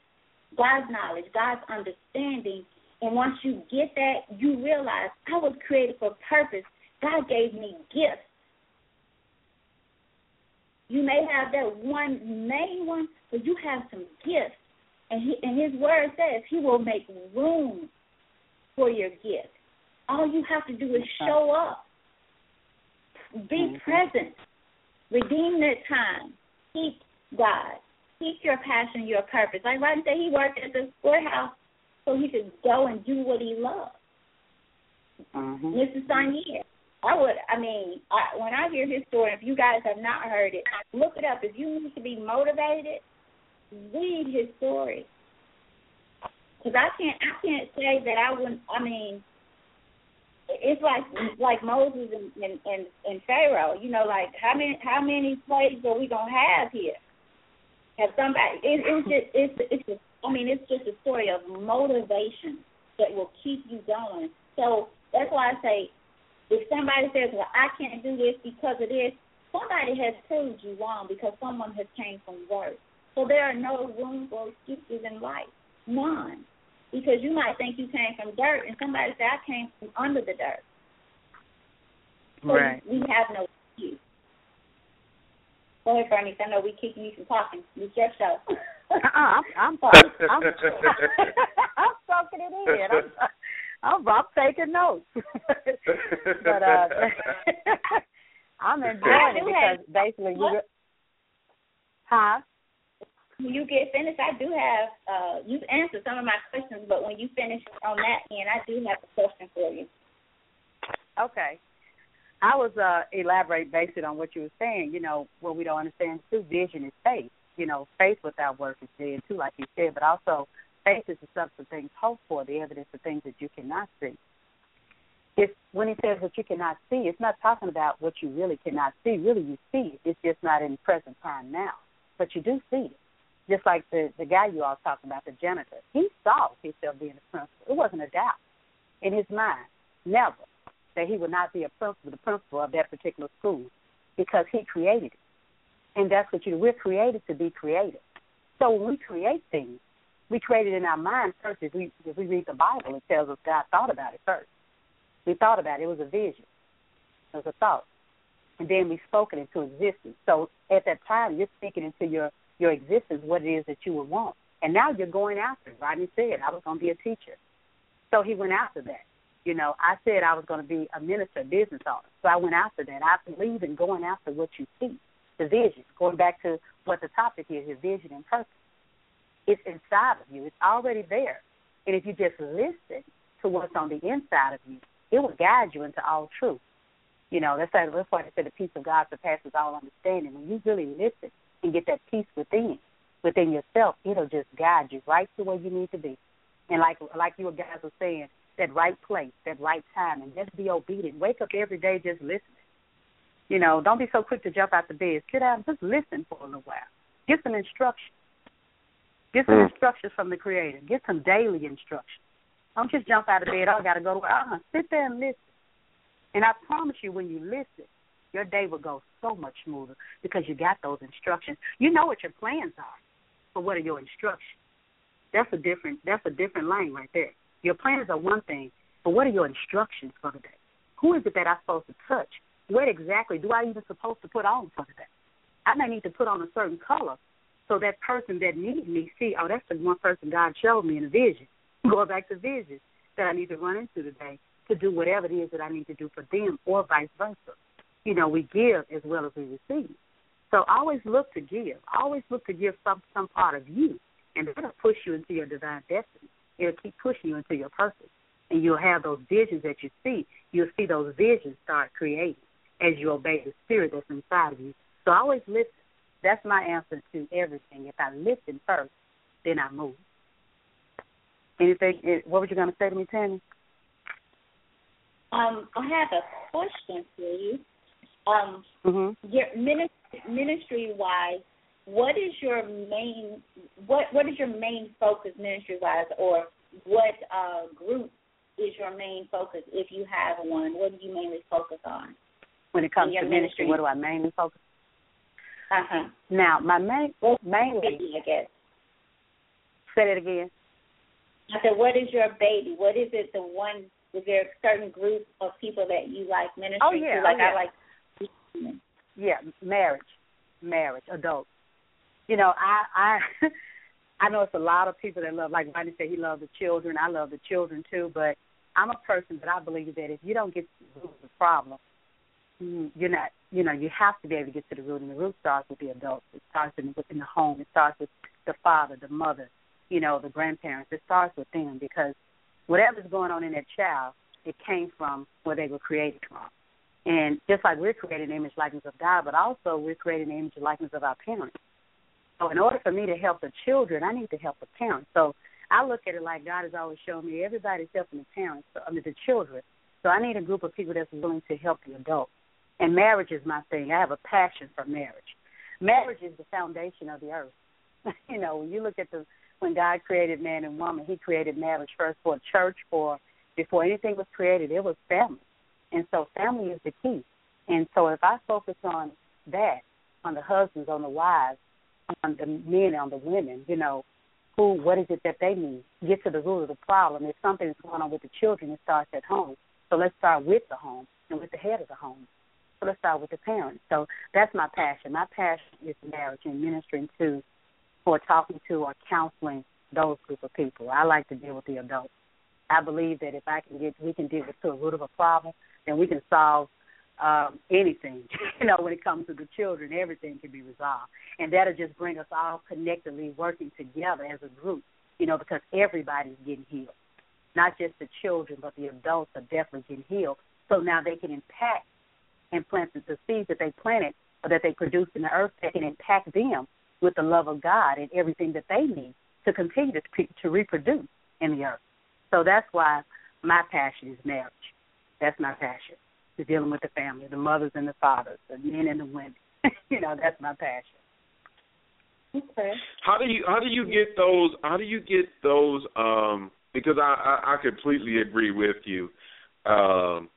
God's knowledge, God's understanding. And once you get that, you realize I was created for purpose God gave me gifts. You may have that one main one, but you have some gifts. And, he, and His Word says He will make room for your gift. All you have to do is show up, be mm-hmm. present, redeem that time, keep God, keep your passion, your purpose. Like Rodney said, he worked at the warehouse so he could go and do what he loved. Mm-hmm. Mrs. Sonier, I would. I mean, I, when I hear his story, if you guys have not heard it, look it up. If you need to be motivated, read his story. Because I can't, I can't say that I wouldn't. I mean, it's like like Moses and, and and and Pharaoh. You know, like how many how many slaves are we gonna have here? Have somebody? It, it's just it's it's. Just, I mean, it's just a story of motivation that will keep you going. So that's why I say if somebody says, well, I can't do this because of this, somebody has proved you wrong because someone has came from work. So there are no room for excuses in life. None. Because you might think you came from dirt, and somebody said, I came from under the dirt. So right. we have no excuse. Go ahead, Vernice. I know we keeping you from talking. It's your show. uh-uh, I'm, I'm, [laughs] I'm, [laughs] I'm, I'm soaking it in. I'm, I'm, I'm taking notes. [laughs] but uh, [laughs] I'm enjoying it because basically you. Huh? When you get finished, I do have uh you've answered some of my questions, but when you finish on that end, I do have a question for you. Okay. I was uh elaborate based on what you were saying, you know, what we don't understand too, vision is faith. You know, faith without work is dead too, like you said, but also faith is the substance of things hoped for, the evidence of things that you cannot see. If when he says what you cannot see, it's not talking about what you really cannot see. Really you see it. It's just not in present time now. But you do see it. Just like the the guy you all talking about, the janitor. He saw himself being a principal. It wasn't a doubt in his mind. Never that he would not be a principal, the principal of that particular school, because he created it. And that's what you. We're created to be creative. So when we create things, we create it in our mind first. If we if we read the Bible, it tells us God thought about it first. We thought about it. It was a vision. It was a thought. And then we spoke it into existence. So at that time you're speaking into your, your existence what it is that you would want. And now you're going after it. Rodney said, I was gonna be a teacher. So he went after that. You know, I said I was going to be a minister, a business owner. So I went after that. I believe in going after what you see, the vision. Going back to what the topic is, your vision and purpose. It's inside of you. It's already there. And if you just listen to what's on the inside of you, it will guide you into all truth. You know, that's why, that's why they say the peace of God surpasses all understanding. When you really listen and get that peace within, within yourself, it'll just guide you right to where you need to be. And like like you guys were saying, that right place, that right time, and just be obedient. Wake up every day just listening. You know, don't be so quick to jump out the bed. Sit down, just listen for a little while. Get some instruction. Get some mm. instructions from the Creator. Get some daily instructions. Don't just jump out of bed. Oh, I got to go to work. Uh-huh. Sit there and listen. And I promise you, when you listen, your day will go so much smoother because you got those instructions. You know what your plans are, but what are your instructions? That's a different. That's a different lane right there. Your plans are one thing, but what are your instructions for the day? Who is it that I'm supposed to touch? What exactly do I even supposed to put on for the day? I may need to put on a certain color so that person that needs me see, oh, that's the one person God showed me in a vision. [laughs] Going back to vision that I need to run into today to do whatever it is that I need to do for them or vice versa. You know, we give as well as we receive. So always look to give. Always look to give some some part of you, and that'll push you into your divine destiny. It'll keep pushing you into your purpose. And you'll have those visions that you see. You'll see those visions start creating as you obey the spirit that's inside of you. So always listen. That's my answer to everything. If I listen first, then I move. Anything? Eh, what were you going to say to me, Tammy? Um, I have a question for you. Um, mm-hmm. your ministry, ministry wise, what is your main what what is your main focus ministry wise or what uh, group is your main focus if you have one what do you mainly focus on when it comes to ministry, ministry, what do i mainly focus uh-huh. Now my main mainly baby, i guess. Say it again. I said what is your baby? What is it the one is there a certain group of people that you like ministry oh, yeah, to like oh, yeah. i like yeah marriage marriage adults. You know, I I [laughs] I know it's a lot of people that love like Rodney said he loved the children. I love the children too, but I'm a person that I believe that if you don't get to the root of the problem, mm, you're not you know, you have to be able to get to the root and the root starts with the adults. It starts in within the home. It starts with the father, the mother, you know, the grandparents. It starts with them because whatever's going on in that child, it came from where they were created from. And just like we're created in the image likeness of God, but also we're created in the image likeness of our parents. So in order for me to help the children, I need to help the parents. So I look at it like God has always shown me everybody's helping the parents, I mean the children. So I need a group of people that's willing to help the adults. And marriage is my thing. I have a passion for marriage. Marriage is the foundation of the earth. [laughs] you know, when you look at the when God created man and woman, He created marriage first for church. For before anything was created, it was family, and so family is the key. And so if I focus on that, on the husbands, on the wives, on the men, on the women, you know, who, what is it that they need? Get to the root of the problem. If something is going on with the children, it starts at home. So let's start with the home and with the head of the home. So let's start with the parents. So that's my passion. My passion is marriage and ministering to or talking to or counseling those group of people. I like to deal with the adults. I believe that if I can get we can get to the root of a problem, then we can solve um, anything. [laughs] you know, when it comes to the children, everything can be resolved, and that'll just bring us all connectedly working together as a group. You know, because everybody's getting healed, not just the children, but the adults are definitely getting healed. So now they can impact and plant the seeds that they planted or that they produce in the earth. They can impact them with the love of God and everything that they need to continue to to reproduce in the earth. So that's why my passion is marriage. That's my passion. To dealing with the family, the mothers and the fathers, the men and the women. [laughs] you know, that's my passion. Okay. How do you how do you get those how do you get those um because I I, I completely agree with you. Um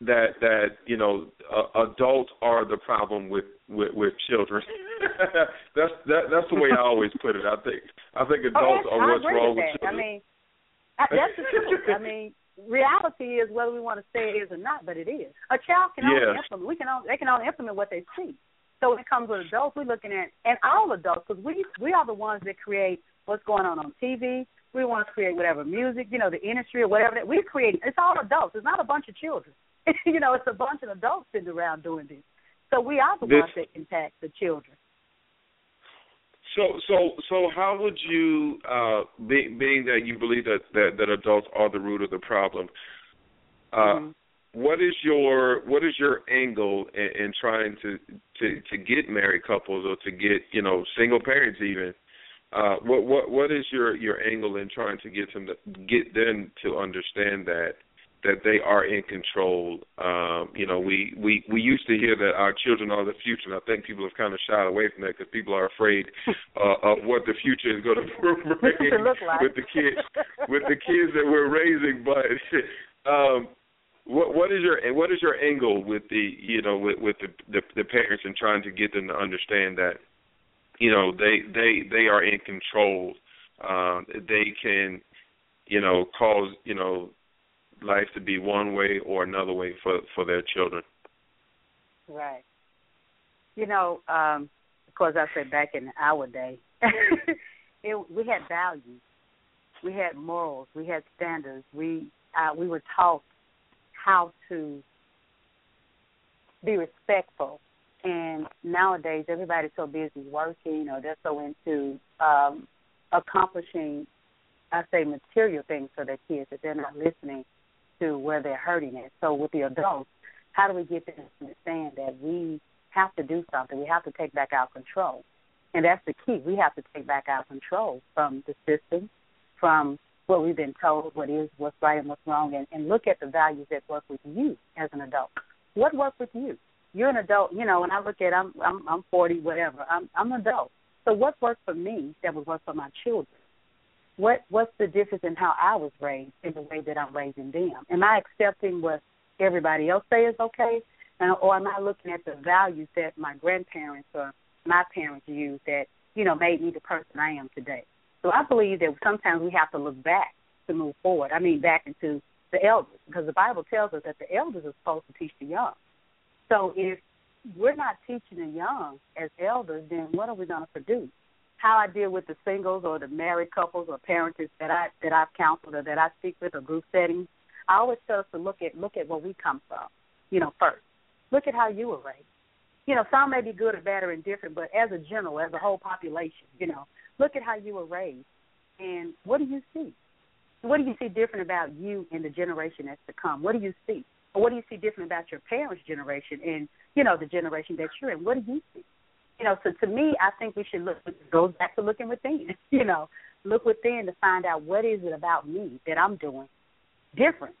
that that you know uh, adults are the problem with with, with children. [laughs] that's that that's the way I always put it. I think I think oh, adults oh, are what's wrong with, with children. I mean, that's the truth. I [laughs] mean, reality is whether we want to say it is or not, but it is. A child can yeah. only implement. We can only they can only implement what they see. So when it comes with adults, we're looking at and all adults because we we are the ones that create what's going on on TV. We want to create whatever music, you know, the industry or whatever that we create. It's all adults. It's not a bunch of children. [laughs] you know, it's a bunch of adults sitting around doing this. So we are the this, ones that impact the children. So, so, so, how would you, uh, be, being that you believe that, that that adults are the root of the problem, uh, mm-hmm. what is your what is your angle in, in trying to, to to get married couples or to get you know single parents even? Uh, what what what is your your angle in trying to get them to get them to understand that that they are in control. Um, you know, we, we we used to hear that our children are the future, and I think people have kind of shied away from that because people are afraid [laughs] uh, of what the future is going [laughs] to bring like. with the kids with the kids that we're raising. But [laughs] um, what what is your what is your angle with the you know with with the, the the parents and trying to get them to understand that you know they they they are in control. Um, they can you know cause you know life to be one way or another way for for their children. Right. You know, um, of course, I said back in our day, [laughs] it, we had values, we had morals, we had standards. We uh, we were taught how to be respectful. And nowadays, everybody's so busy working, or they're so into um, accomplishing, I say, material things for their kids that they're not listening to where they're hurting it. So with the adults, how do we get them to understand that we have to do something? We have to take back our control. And that's the key. We have to take back our control from the system, from what we've been told, what is, what's right and what's wrong, and, and look at the values that work with you as an adult. What worked with you? You're an adult, you know, and I look at I'm I'm I'm forty, whatever. I'm I'm an adult. So what worked for me that would work for my children? What what's the difference in how I was raised in the way that I'm raising them? Am I accepting what everybody else say is okay, or am I looking at the values that my grandparents or my parents used that you know made me the person I am today? So I believe that sometimes we have to look back to move forward. I mean, back into the elders, because the Bible tells us that the elders are supposed to teach the young. So if we're not teaching the young as elders, then what are we going to produce? How I deal with the singles or the married couples or parents that I that I've counseled or that I speak with or group settings, I always tell us to look at look at where we come from, you know, first. Look at how you were raised. You know, some may be good or bad or indifferent, but as a general, as a whole population, you know, look at how you were raised and what do you see? What do you see different about you and the generation that's to come? What do you see? Or what do you see different about your parents' generation and, you know, the generation that you're in? What do you see? You know, so to me, I think we should look. Goes back to looking within. [laughs] You know, look within to find out what is it about me that I'm doing different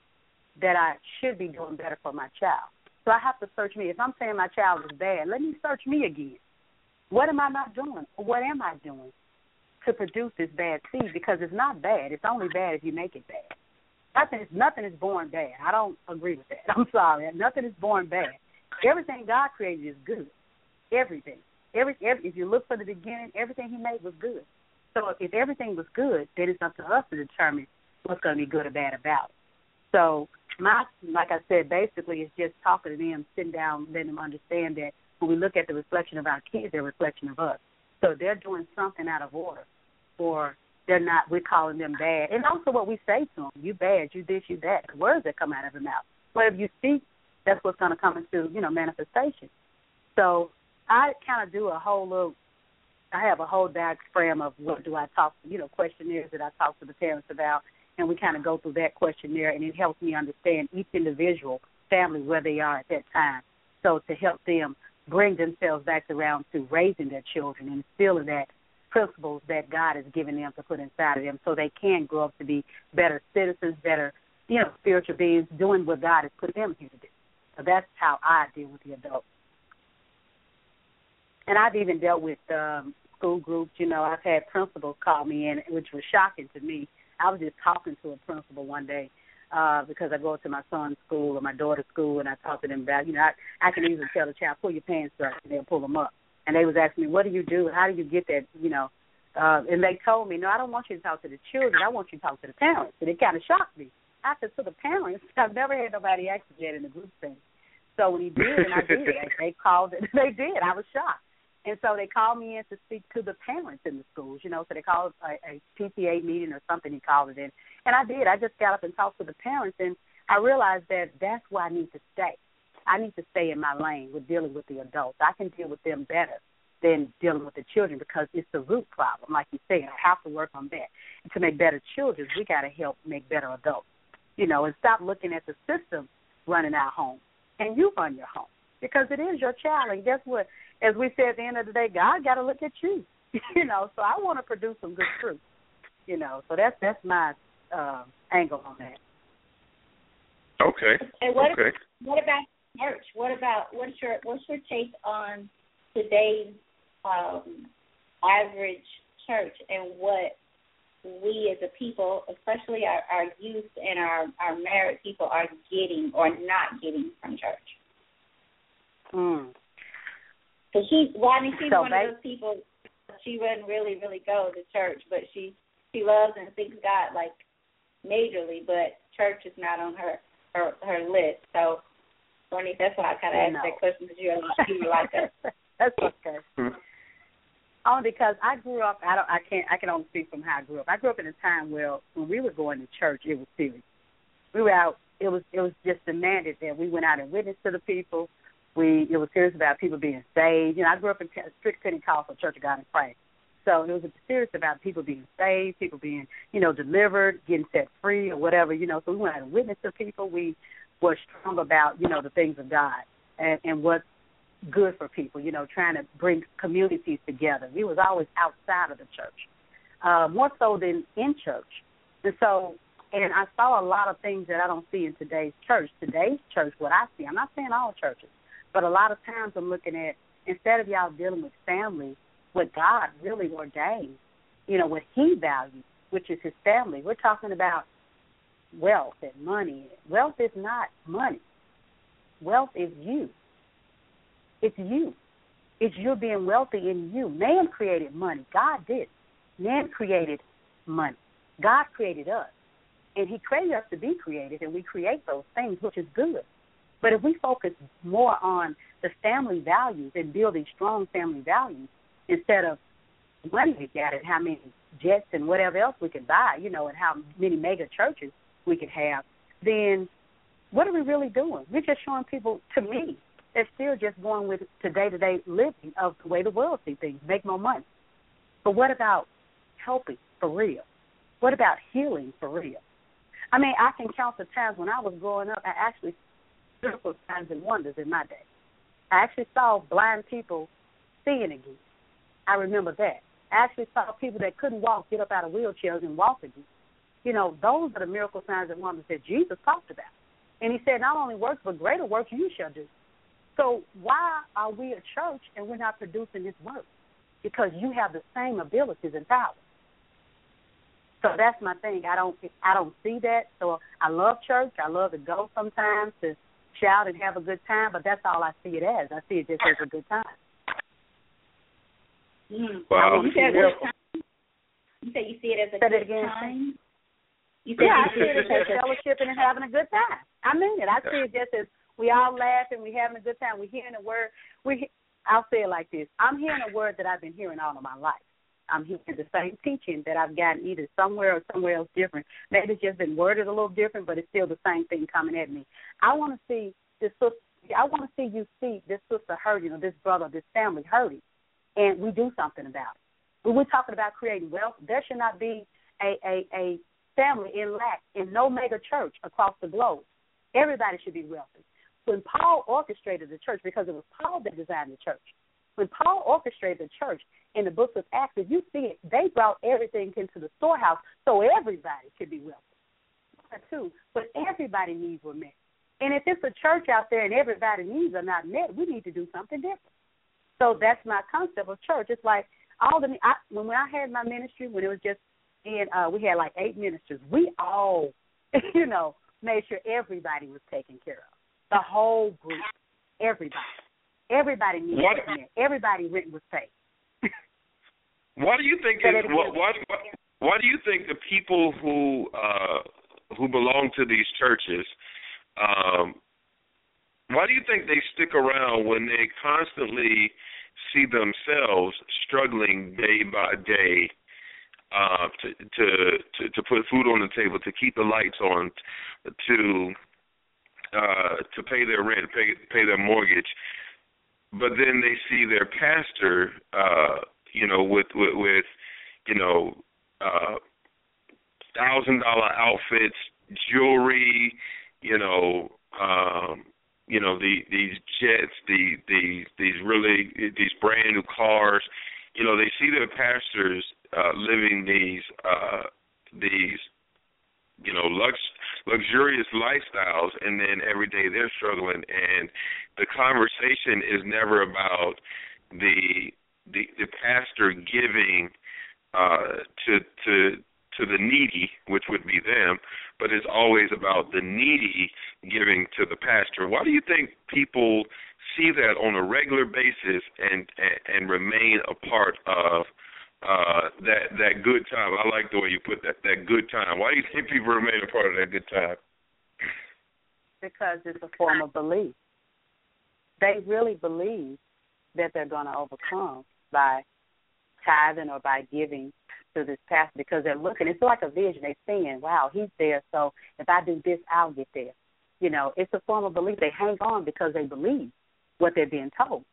that I should be doing better for my child. So I have to search me. If I'm saying my child is bad, let me search me again. What am I not doing? What am I doing to produce this bad seed? Because it's not bad. It's only bad if you make it bad. Nothing is nothing is born bad. I don't agree with that. [laughs] I'm sorry. Nothing is born bad. Everything God created is good. Everything. Every, every if you look for the beginning, everything he made was good. So if everything was good, then it's up to us to determine what's going to be good or bad about it. So my, like I said, basically it's just talking to them, sitting down, letting them understand that when we look at the reflection of our kids, they're a reflection of us. So they're doing something out of order, or they're not. We're calling them bad, and also what we say to them: "You bad, you this, you that." The words that come out of their mouth. If you speak that's what's going to come into you know manifestation. So I kind of do a whole little. I have a whole diagram of what do I talk, you know, questionnaires that I talk to the parents about, and we kind of go through that questionnaire, and it helps me understand each individual family where they are at that time. So to help them bring themselves back around to raising their children and instilling that principles that God has given them to put inside of them, so they can grow up to be better citizens, better, you know, spiritual beings, doing what God has put them here to do. So that's how I deal with the adults. And I've even dealt with um, school groups. You know, I've had principals call me in, which was shocking to me. I was just talking to a principal one day uh, because I go to my son's school or my daughter's school and I talk to them about, you know, I, I can easily tell the child, pull your pants up, and they'll pull them up. And they was asking me, what do you do? How do you get that, you know? Uh, and they told me, no, I don't want you to talk to the children. I want you to talk to the parents. And it kind of shocked me. I said, to the parents, [laughs] I've never had nobody ask that in the group thing. So when he did, and I did, they called it. [laughs] They did. I was shocked. And so they called me in to speak to the parents in the schools, you know, so they called a, a PTA meeting or something, he called it in. And I did. I just got up and talked to the parents, and I realized that that's where I need to stay. I need to stay in my lane with dealing with the adults. I can deal with them better than dealing with the children because it's the root problem. Like you said, I have to work on that. And to make better children, we got to help make better adults. You know, and stop looking at the system running our home, and you run your home because it is your child. And guess what? As we said at the end of the day, God got to look at you. [laughs] you know, so I want to produce some good fruit. You know, so that's that's my uh, angle on that. Okay. And what okay. what about church? What about what's your what's your take on today's um, average church and what we as a people, especially our, our youth and our, our married people, are getting or not getting from church? Mm. So she, Rodney, she's so one of those people. She wouldn't really, really go to church, but she she loves and thinks God like majorly, but church is not on her her her list. So, Bernie, that's why I kind of asked no. that question because you're you like that. [laughs] that's okay. Mm-hmm. Only because I grew up, I don't, I can't, I can only speak from how I grew up. I grew up in a time where when we were going to church, it was serious. We were out. It was, it was just demanded that we went out and witnessed to the people. We, it was serious about people being saved. You know, I grew up in a strict Pentecostal Church of God in Christ. So it was serious about people being saved, people being, you know, delivered, getting set free or whatever, you know. So we went out and witnessed to people. We were strong about, you know, the things of God and, and what good for people, you know, trying to bring communities together. We was always outside of the church, uh, more so than in church. And so, and I saw a lot of things that I don't see in today's church. Today's church, what I see, I'm not saying all churches, but a lot of times I'm looking at, instead of y'all dealing with family, what God really ordained, you know, what He values, which is His family. We're talking about wealth and money. Wealth is not money. Wealth is you. It's you. It's you being wealthy in you. Man created money. God did. Man created money. God created us. And He created us to be created, and we create those things, which is good. But if we focus more on the family values and building strong family values instead of money we got and how many jets and whatever else we could buy, you know, and how many mega churches we could have, then what are we really doing? We're just showing people, to me, they're still just going with the day to day living of the way the world sees things, make more money. But what about helping for real? What about healing for real? I mean, I can count the times when I was growing up, I actually miracle signs and wonders in my day. I actually saw blind people seeing again. I remember that. I actually saw people that couldn't walk get up out of wheelchairs and walk again. You know, those are the miracle signs and wonders that Jesus talked about. And he said, not only works, but greater works you shall do. So why are we a church and we're not producing this work? Because you have the same abilities and powers. So that's my thing. I don't I don't see that. So I love church. I love to go sometimes to shout and have a good time, but that's all I see it as. I see it just as a good time. Mm. Wow. You said time. You say you see it as a Say good again. time. You said Yeah, I see it as just fellowshipping and having a good time. I mean it. I see it just as we all laughing, we having a good time, we hearing a word. We I'll say it like this. I'm hearing a word that I've been hearing all of my life. I'm hearing the same teaching that I've gotten either somewhere or somewhere else different. Maybe it's just been worded a little different, but it's still the same thing coming at me. I want to see this sister. I want to see you see this sister hurting or this brother, this family hurting, and we do something about it. When we're talking about creating wealth, there should not be a a, a family in lack in no mega church across the globe. Everybody should be wealthy. When Paul orchestrated the church, because it was Paul that designed the church, when Paul orchestrated the church in the book of Acts, if you see it, they brought everything into the storehouse so everybody could be wealthy. Too, but everybody needs were met. And if it's a church out there and everybody's needs are not met, we need to do something different. So that's my concept of church. It's like all the I, when I had my ministry, when it was just and uh, we had like eight ministers. We all, [laughs] you know, made sure everybody was taken care of. The whole group, everybody, everybody needed what, Everybody rent was paid. why do you think? It, what, what, what, why do you think the people who uh, who belong to these churches? Um, why do you think they stick around when they constantly see themselves struggling day by day uh, to, to to to put food on the table, to keep the lights on, to uh, to pay their rent, pay pay their mortgage. But then they see their pastor, uh, you know, with with, with you know, uh, thousand dollar outfits, jewelry, you know, um, you know the these jets, the the these really these brand new cars. You know, they see their pastors uh, living these uh, these you know lux luxurious lifestyles and then every day they're struggling. And the conversation is never about the the the pastor giving uh to to to the needy which would be them but it's always about the needy giving to the pastor. Why do you think people see that on a regular basis and and, and remain a part of uh that that good time. I like the way you put that that good time. Why do you think people remain a part of that good time? Because it's a form of belief. They really believe that they're going to overcome by tithing or by giving to this pastor because they're looking. It's like a vision. They're seeing, wow, he's there, so if I do this, I'll get there. You know, it's a form of belief. They hang on because they believe what they're being told.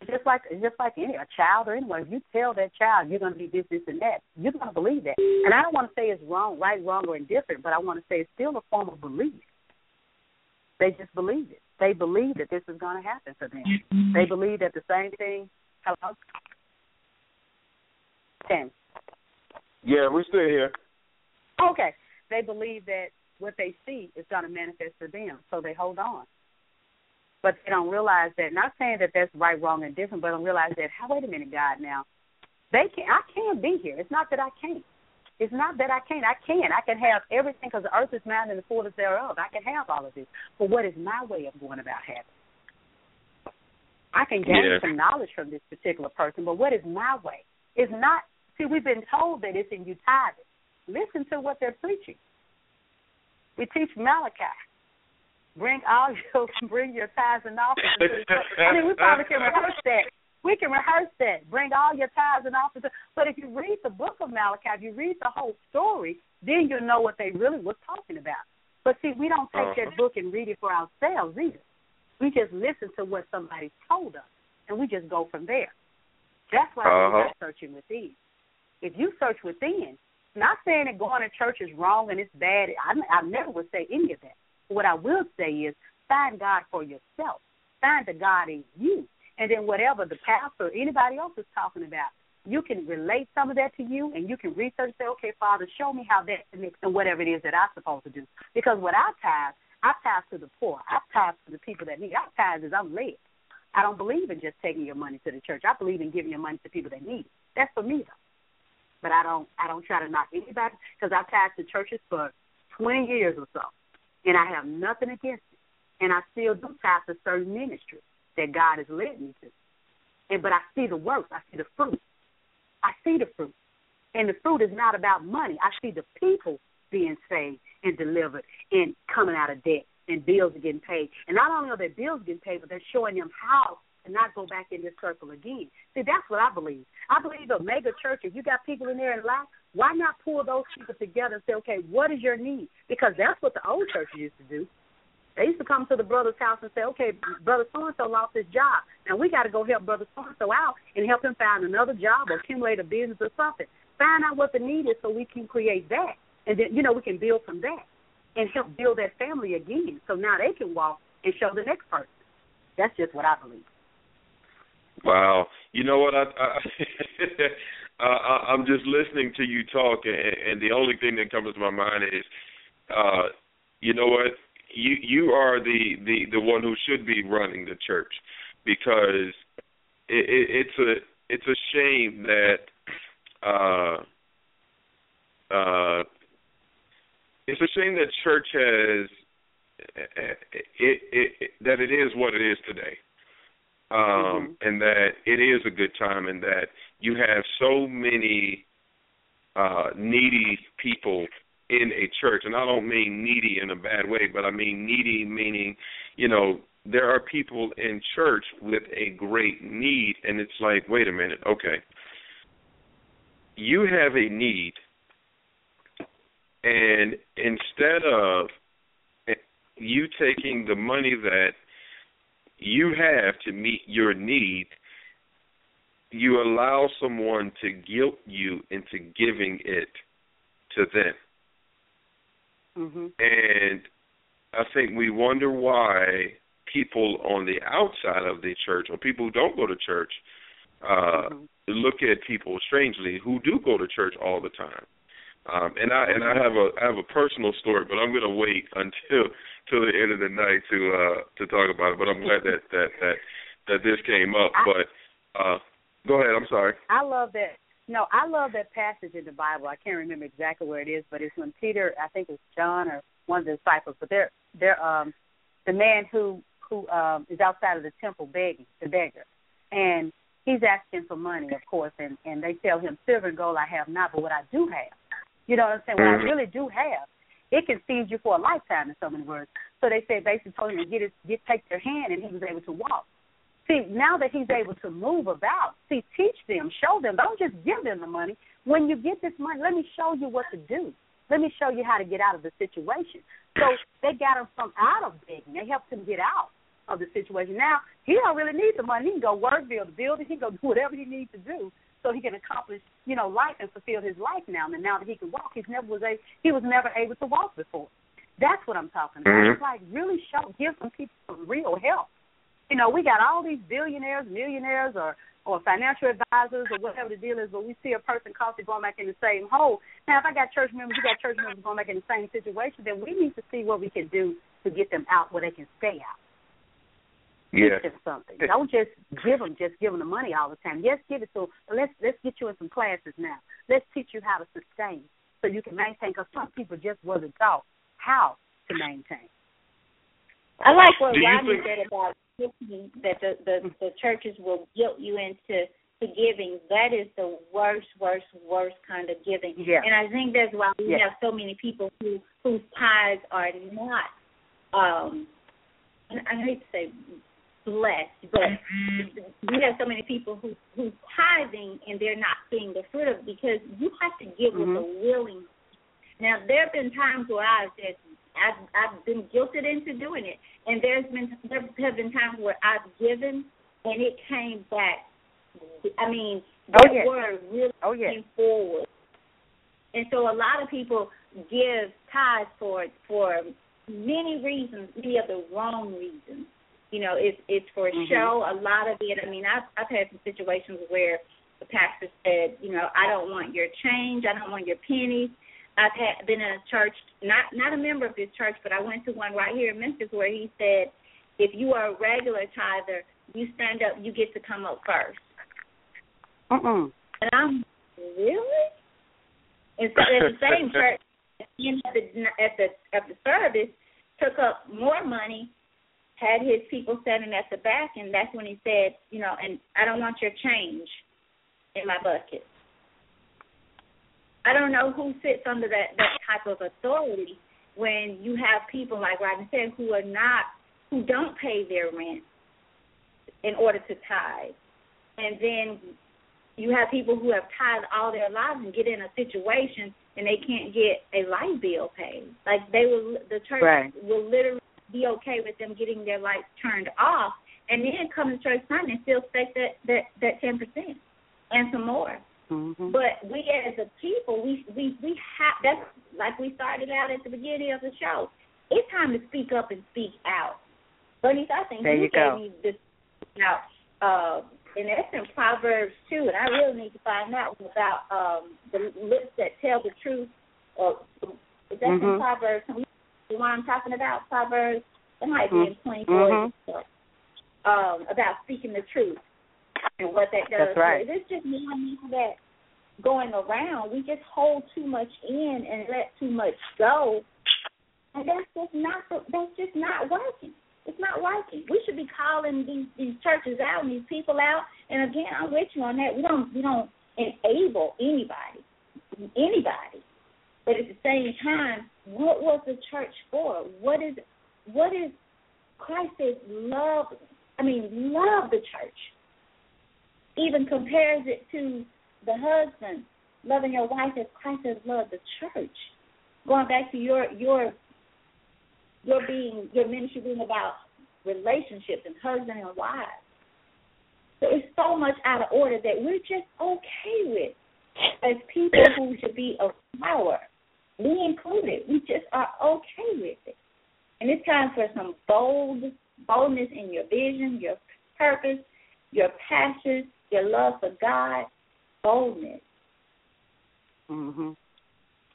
Just like just like any a child or anyone. If you tell that child you're going to be this, this, and that, you're going to believe that. And I don't want to say it's wrong, right, wrong, or indifferent, but I want to say it's still a form of belief. They just believe it. They believe that this is going to happen for them. Mm-hmm. They believe that the same thing. Hello, Tim. Yeah, we're still here. Okay, they believe that what they see is going to manifest for them, so they hold on but they don't realize that. Not saying that that's right, wrong, and different, but don't realize that. How wait a minute, God. Now, they can. I can be here. It's not that I can't. It's not that I can't. I can. I can have everything because the earth is mine and the fullness thereof. I can have all of this. But what is my way of going about having? I can gain yeah. some knowledge from this particular person, but what is my way? It's not. See, we've been told that it's in you tithing. Listen to what they're preaching. We teach Malachi. Bring all [laughs] your bring your tithes and offerings. I mean, we probably can rehearse that. We can rehearse that. Bring all your tithes and offerings. But if you read the book of Malachi, if you read the whole story, then you'll know what they really was talking about. But see, we don't take uh-huh. that book and read it for ourselves either. We just listen to what somebody told us, and we just go from there. That's why uh-huh. we're not searching within. If you search within, not saying that going to church is wrong and it's bad. I, I never would say any of that. What I will say is find God for yourself. Find the God in you. And then whatever the pastor or anybody else is talking about, you can relate some of that to you and you can research say, okay, Father, show me how that connects and whatever it is that I'm supposed to do. Because what I tithe, I tithe to the poor. I tithe to the people that need. I tithe as I'm led. I don't believe in just taking your money to the church. I believe in giving your money to people that need it. That's for me though. But I don't I don't try to knock anybody because I've tithed to churches for 20 years or so and I have nothing against it. And I still do tithe to certain ministries that God has led me to. And but I see the work, I see the fruit. I see the fruit. And the fruit is not about money. I see the people being saved and delivered and coming out of debt and bills are getting paid. And not only are their bills getting paid, but they're showing them how to not go back in this circle again. See, that's what I believe. I believe a mega church, if you got people in there in lack, why not pull those people together and say, okay, what is your need? Because that's what the old churches used to do. They used to come to the brother's house and say, "Okay, brother so and so lost his job. Now we got to go help brother so and so out and help him find another job or accumulate a business or something. Find out what the need is so we can create that, and then you know we can build from that and help build that family again. So now they can walk and show the next person. That's just what I believe. Wow, you know what I, I [laughs] uh, I, I'm just listening to you talk, and, and the only thing that comes to my mind is, uh, you know what, you you are the the the one who should be running the church because it, it, it's a it's a shame that uh uh it's a shame that church has it, it, it that it is what it is today um mm-hmm. and that it is a good time and that you have so many uh needy people in a church. And I don't mean needy in a bad way but I mean needy meaning you know there are people in church with a great need and it's like wait a minute okay. You have a need and instead of you taking the money that you have to meet your need, you allow someone to guilt you into giving it to them. Mm-hmm. And I think we wonder why people on the outside of the church or people who don't go to church uh mm-hmm. look at people strangely who do go to church all the time. Um and I and I have a I have a personal story, but I'm gonna wait until till the end of the night to uh to talk about it. But I'm glad that that that that this came up. But uh go ahead, I'm sorry. I love that no, I love that passage in the Bible. I can't remember exactly where it is, but it's when Peter, I think it's John or one of the disciples, but they're they're um the man who who um is outside of the temple begging, the beggar. And he's asking for money, of course, and and they tell him, "Silver and gold I have not, but what I do have, you know what I'm saying? What I mm-hmm. really do have, it can feed you for a lifetime." In so many words. So they said basically told him to get his get take their hand, and he was able to walk. See, now that he's able to move about, see, teach them, show them. Don't just give them the money. When you get this money, let me show you what to do. Let me show you how to get out of the situation. So they got him from out of begging. They helped him get out of the situation. Now he don't really need the money. He can go work, build a building. He can go do whatever he needs to do so he can accomplish, you know, life and fulfill his life now. And now that he can walk, he's never was a he was never able to walk before. That's what I'm talking about. Mm-hmm. It's like really show give some people some real help. You know, we got all these billionaires, millionaires, or or financial advisors or whatever the deal is, but we see a person constantly going back in the same hole. Now, if I got church members, you got church members going back in the same situation, then we need to see what we can do to get them out where they can stay out. Yeah. Teach them something. Don't just give them, just give them the money all the time. Yes, give it to them. But let's let's get you in some classes now. Let's teach you how to sustain so you can maintain. Because some people just wasn't taught how to maintain. I like what Rodney said about that the, the the churches will guilt you into to giving. That is the worst, worst, worst kind of giving. Yeah. And I think that's why we yeah. have so many people who whose tithes are not. um I hate to say blessed, but we have so many people who who's tithing and they're not seeing the fruit of it because you have to give mm-hmm. with a willing. Now there have been times where I've said I've I've been guilted into doing it, and there's been there have been times where I've given and it came back. I mean, oh, they yes. were really oh, yes. came forward, and so a lot of people give tithes for for many reasons, many of the wrong reasons. You know, it's it's for mm-hmm. show. A lot of it. I mean, I've I've had some situations where the pastor said, you know, I don't want your change, I don't want your pennies. I've had been in a church, not not a member of this church, but I went to one right here in Memphis where he said, if you are a regular tither, you stand up, you get to come up first. Uh-uh. And I'm really. And so [laughs] at the same church, at the at the at the service, took up more money, had his people standing at the back, and that's when he said, you know, and I don't want your change in my bucket. I don't know who sits under that that type of authority when you have people like Rodney said who are not who don't pay their rent in order to tithe, and then you have people who have tithed all their lives and get in a situation and they can't get a light bill paid. Like they will, the church right. will literally be okay with them getting their lights turned off and then come to church Sunday and still expect that that that ten percent and some more. Mm-hmm. But we as a people, we we we have that's like we started out at the beginning of the show. It's time to speak up and speak out. Vernice, I think there you, you gave me this out. Uh, and that's in Proverbs too, and I really need to find out about um the lips that tell the truth. Or is that Mhm. in Proverbs? You know what I'm talking about? Proverbs. That might be in 24. Mhm. Um, about speaking the truth and what that does. That's right. So it's just knowing that going around, we just hold too much in and let too much go, and that's just not the, that's just not working. It's not working. We should be calling these these churches out and these people out. And again, I'm with you on that. We don't we don't enable anybody, anybody. But at the same time, what was the church for? What is what is Christ says love? I mean, love the church. Even compares it to the husband loving your wife as Christ has loved the church. Going back to your your your being your ministry being about relationships and husband and wives. So it's so much out of order that we're just okay with as people who should be of power, me included. We just are okay with it. And it's time for some bold boldness in your vision, your purpose, your passion, your love for God, boldness. Mhm.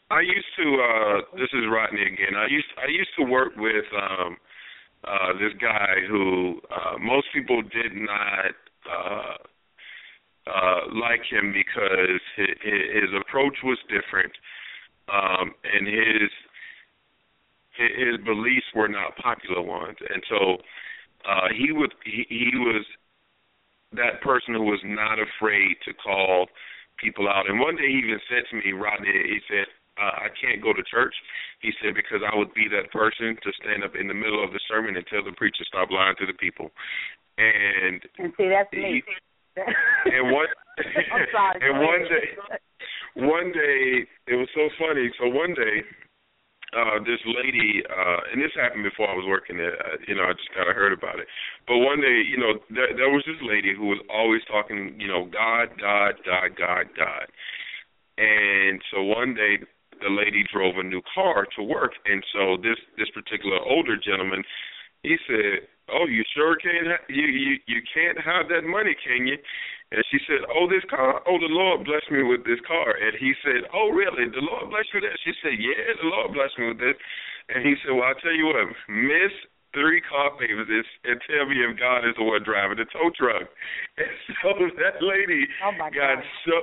I used to. uh This is Rodney again. I used I used to work with um uh this guy who uh most people did not uh uh like him because his, his approach was different, um and his his beliefs were not popular ones, and so uh he would he, he was that person who was not afraid to call people out. And one day he even said to me, Rodney, he said, uh, I can't go to church. He said because I would be that person to stand up in the middle of the sermon and tell the preacher stop lying to the people. And And see, that's me. he, [laughs] and one sorry. [laughs] and one day one day it was so funny. So one day uh this lady uh and this happened before I was working there. Uh, you know, I just kind of heard about it. But one day, you know, there, there was this lady who was always talking, you know, God, God, God, God, God. And so one day the lady drove a new car to work and so this this particular older gentleman he said, "Oh, you sure can't ha- you you you can't have that money, can you?" And she said, "Oh, this car. Oh, the Lord blessed me with this car." And he said, "Oh, really? The Lord blessed you with that?" She said, "Yeah, the Lord blessed me with this." And he said, "Well, I tell you what, Miss three car payments and tell me if God is the one driving the tow truck." [laughs] And so that lady Oh my got God. so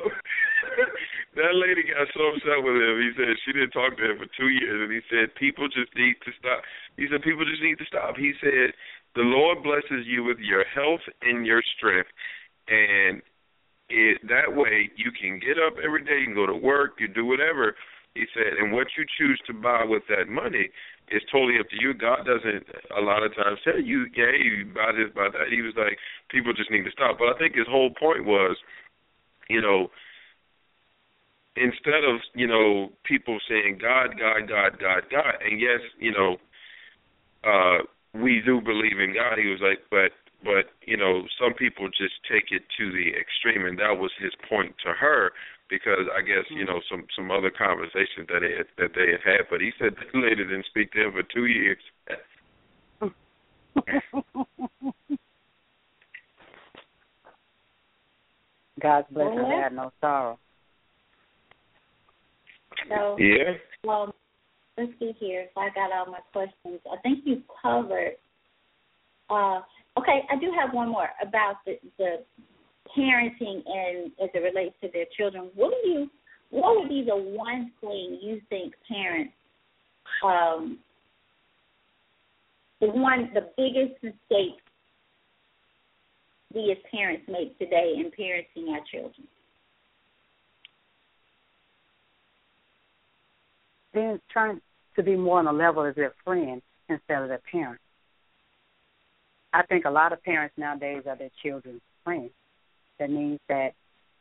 [laughs] that lady got so upset with him. He said she didn't talk to him for two years, and he said people just need to stop. He said people just need to stop. He said the Lord blesses you with your health and your strength, and it that way you can get up every day, and go to work, you do whatever. He said, and what you choose to buy with that money is totally up to you. God doesn't a lot of times tell you, yeah, you buy this, buy that. He was like, people just need to stop. But I think his whole point was, you know, instead of you know people saying God, God, God, God, God, and yes, you know, uh, we do believe in God. He was like, but but you know, some people just take it to the extreme, and that was his point to her because I guess you know some some other conversations that they that they had had. But he said [laughs] the lady didn't speak to him for two years. [laughs] God's blessing Well, had no sorrow. So, Yeah. well, let's see here if I got all my questions. I think you covered. Uh, okay, I do have one more about the, the parenting and as it relates to their children. What do you? What would be the one thing you think parents, um, the one, the biggest mistake we as parents make today in parenting our children? Being trying to be more on the level as their friend instead of their parent. I think a lot of parents nowadays are their children's friends. That means that,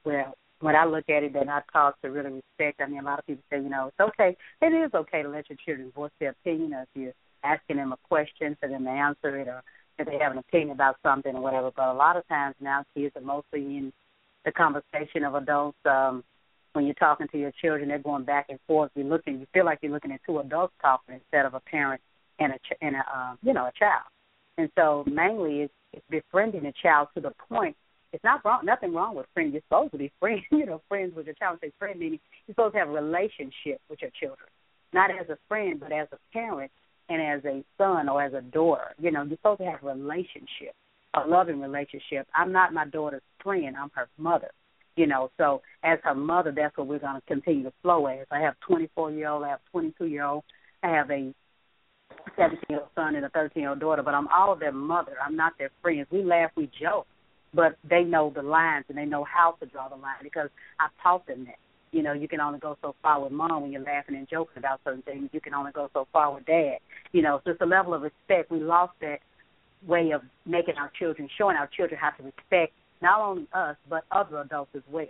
well, when I look at it, they're not taught to really respect. I mean, a lot of people say, you know, it's okay. It is okay to let your children voice their opinion, or if you're asking them a question for them to answer it or if they have an opinion about something or whatever. But a lot of times now kids are mostly in the conversation of adults. Um, when you're talking to your children, they're going back and forth. You're looking, you feel like you're looking at two adults talking instead of a parent and a and a uh, you know a child. And so mainly it's, it's befriending a child to the point. It's not wrong, nothing wrong with friends. You're supposed to be friends, [laughs] you know, friends with your child. Say friend meaning you're supposed to have a relationship with your children, not as a friend, but as a parent and as a son or as a daughter. You know, you're supposed to have a relationship, a loving relationship. I'm not my daughter's friend. I'm her mother. You know, so as her mother, that's what we're going to continue to flow as. I have 24 year old, I have 22 year old, I have a 17 year old son and a 13 year old daughter, but I'm all of their mother. I'm not their friends. We laugh, we joke, but they know the lines and they know how to draw the line because I've taught them that. You know, you can only go so far with mom when you're laughing and joking about certain things. You can only go so far with dad. You know, so it's a level of respect. We lost that way of making our children, showing our children how to respect not only us but other adults as well.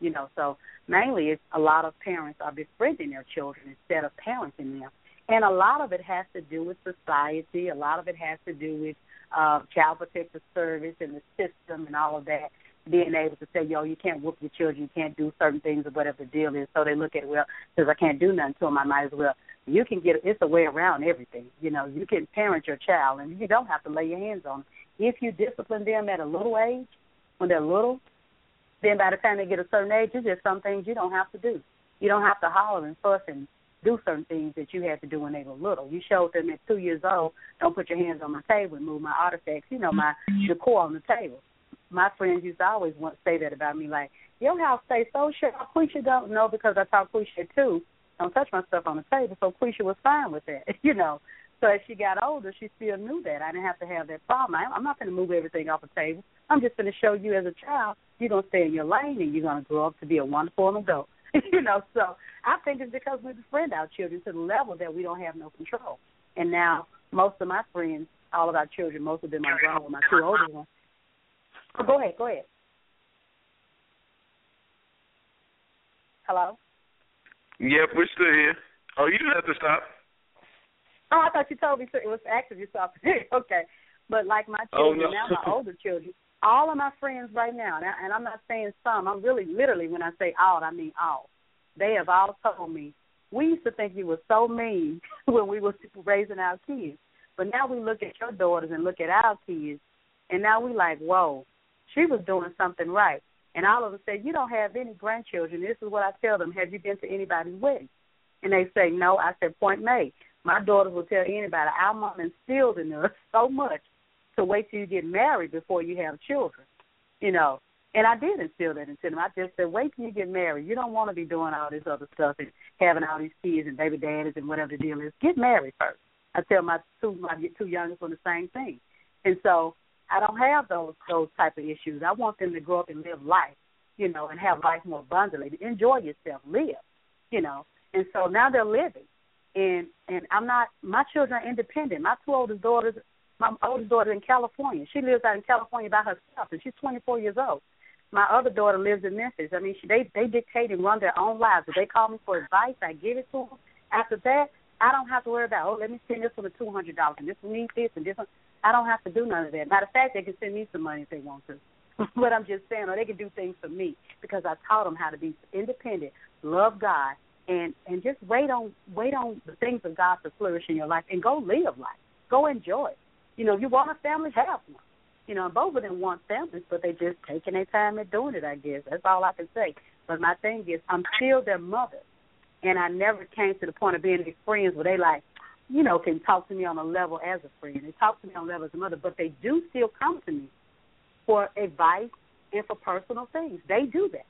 You know, so mainly it's a lot of parents are befriending their children instead of parenting them. And a lot of it has to do with society. A lot of it has to do with uh, child protective service and the system and all of that. Being able to say, yo, you can't whoop your children, you can't do certain things or whatever the deal is. So they look at, well, because I can't do nothing to them, I might as well. You can get, it's a way around everything. You know, you can parent your child and you don't have to lay your hands on them. If you discipline them at a little age, when they're little, then by the time they get a certain age, it's just some things you don't have to do. You don't have to holler and fuss and do certain things that you had to do when they were little. You showed them at two years old, don't put your hands on my table and move my artifacts, you know, my mm-hmm. decor on the table. My friends used to always want say that about me, like, your house stays so sure. Quisha don't know because I taught Quisha too. Don't touch my stuff on the table. So Quisha was fine with that, [laughs] you know. So as she got older, she still knew that. I didn't have to have that problem. I, I'm not going to move everything off the table. I'm just going to show you as a child, you're going to stay in your lane and you're going to grow up to be a wonderful adult. [laughs] you know, so I think it's because we befriend our children to the level that we don't have no control. And now most of my friends, all of our children, most of them are grown with my two older ones. Oh, go ahead, go ahead. Hello? Yep, we're still here. Oh, you didn't have to stop. Oh, I thought you told me it was active. You stopped. [laughs] okay, but like my oh, children oh, no. now, my [laughs] older children, all of my friends right now, and, I, and I'm not saying some. I'm really literally when I say all, I mean all. They have all told me we used to think you were so mean [laughs] when we were raising our kids, but now we look at your daughters and look at our kids, and now we like, whoa, she was doing something right. And all of them say, you don't have any grandchildren. This is what I tell them. Have you been to anybody's wedding? And they say, no. I said, point made. My daughters will tell anybody, our mom instilled in us [laughs] so much to wait till you get married before you have children. You know, and I did instill that into them. I just said, wait till you get married. You don't want to be doing all this other stuff and having all these kids and baby daddies and whatever the deal is. Get married first. I tell my two my two youngest one the same thing, and so I don't have those those type of issues. I want them to grow up and live life, you know, and have life more abundantly. Enjoy yourself, live, you know. And so now they're living, and and I'm not. My children are independent. My two oldest daughters my oldest daughter in California. She lives out in California by herself, and she's 24 years old. My other daughter lives in Memphis. I mean, she, they they dictate and run their own lives. If they call me for advice, I give it to them. After that, I don't have to worry about oh, let me send this for the two hundred dollars and this one needs this and this one. I don't have to do none of that. Matter of fact, they can send me some money if they want to. [laughs] but I'm just saying, or they can do things for me because I taught them how to be independent, love God, and and just wait on wait on the things of God to flourish in your life and go live life, go enjoy. You know, you want a family, have one. You know, both of them want families, but they just taking their time at doing it. I guess that's all I can say. But my thing is, I'm still their mother, and I never came to the point of being their friends where they like, you know, can talk to me on a level as a friend. They talk to me on a level as a mother, but they do still come to me for advice and for personal things. They do that.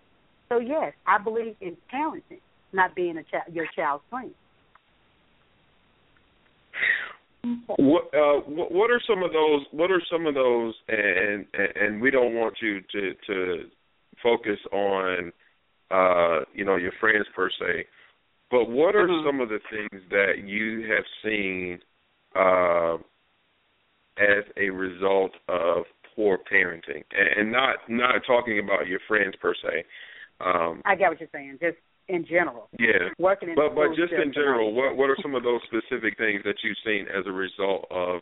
So yes, I believe in parenting, not being a child, your child's friend. What uh, what are some of those? What are some of those? And and we don't want you to to focus on uh, you know your friends per se, but what are mm-hmm. some of the things that you have seen uh, as a result of poor parenting? And not not talking about your friends per se. Um, I get what you're saying. Just in general. Yeah. Working in but but just in general, what what are some of those specific things that you've seen as a result of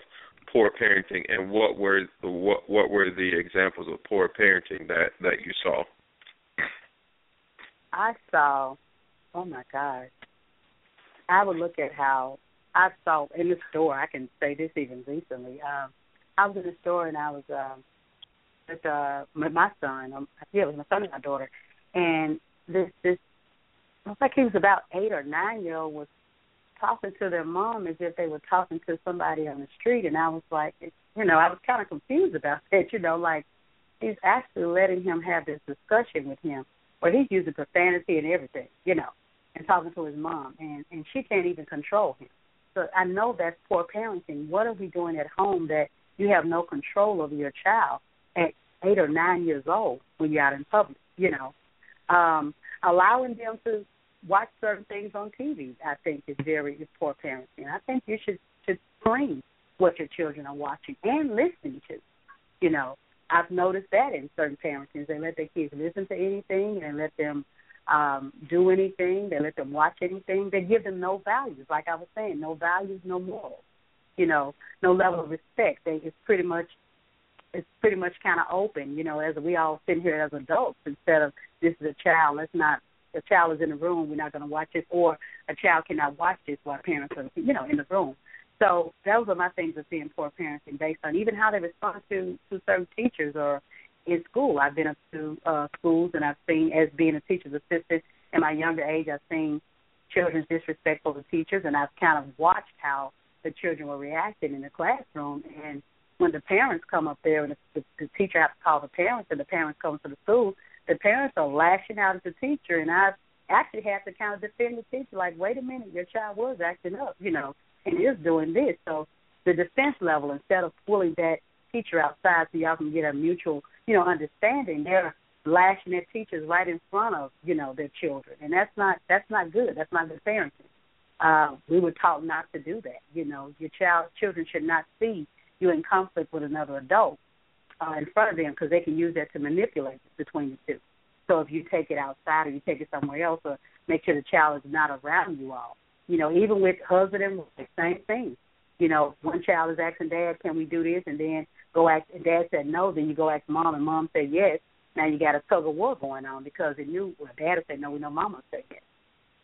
poor parenting, and what were the what what were the examples of poor parenting that that you saw? I saw, oh my God, I would look at how I saw in the store. I can say this even recently. Um, I was in the store and I was um, with uh, with my son. Um, yeah, it was my son and my daughter, and this this I like he was about eight or nine year old was talking to their mom as if they were talking to somebody on the street, and I was like, you know, I was kind of confused about that. You know, like he's actually letting him have this discussion with him, where he's using profanity and everything, you know, and talking to his mom, and and she can't even control him. So I know that's poor parenting. What are we doing at home that you have no control over your child at eight or nine years old when you're out in public? You know, um, allowing them to watch certain things on TV, I think, is very is poor parenting. I think you should should screen what your children are watching and listening to. You know, I've noticed that in certain parenting, they let their kids listen to anything and let them um do anything. They let them watch anything. They give them no values, like I was saying, no values, no morals. You know, no level of respect. They it's pretty much it's pretty much kind of open, you know, as we all sit here as adults instead of this is a child. Let's not a child is in the room, we're not going to watch this, or a child cannot watch this while parents are, you know, in the room. So those are my things of seeing poor parenting based on even how they respond to to certain teachers or in school. I've been up to uh, schools and I've seen, as being a teacher's assistant in my younger age, I've seen children's disrespectful to teachers, and I've kind of watched how the children were reacting in the classroom. And when the parents come up there and the, the, the teacher has to call the parents, and the parents come to the school, the parents are lashing out at the teacher, and I've actually had to kind of defend the teacher, like, wait a minute, your child was acting up, you know, and is doing this. So the defense level, instead of pulling that teacher outside so y'all can get a mutual, you know, understanding, they're lashing at teachers right in front of, you know, their children, and that's not that's not good. That's not good parenting. Uh, we were taught not to do that. You know, your child children should not see you in conflict with another adult uh, in front of them because they can use that to manipulate between the two. So if you take it outside or you take it somewhere else, or make sure the child is not around you all. You know, even with husband and wife, same thing. You know, one child is asking dad, "Can we do this?" and then go ask. Dad said no. Then you go ask mom, and mom said yes. Now you got a tug of war going on because it knew well, dad said no, we know mama said yes.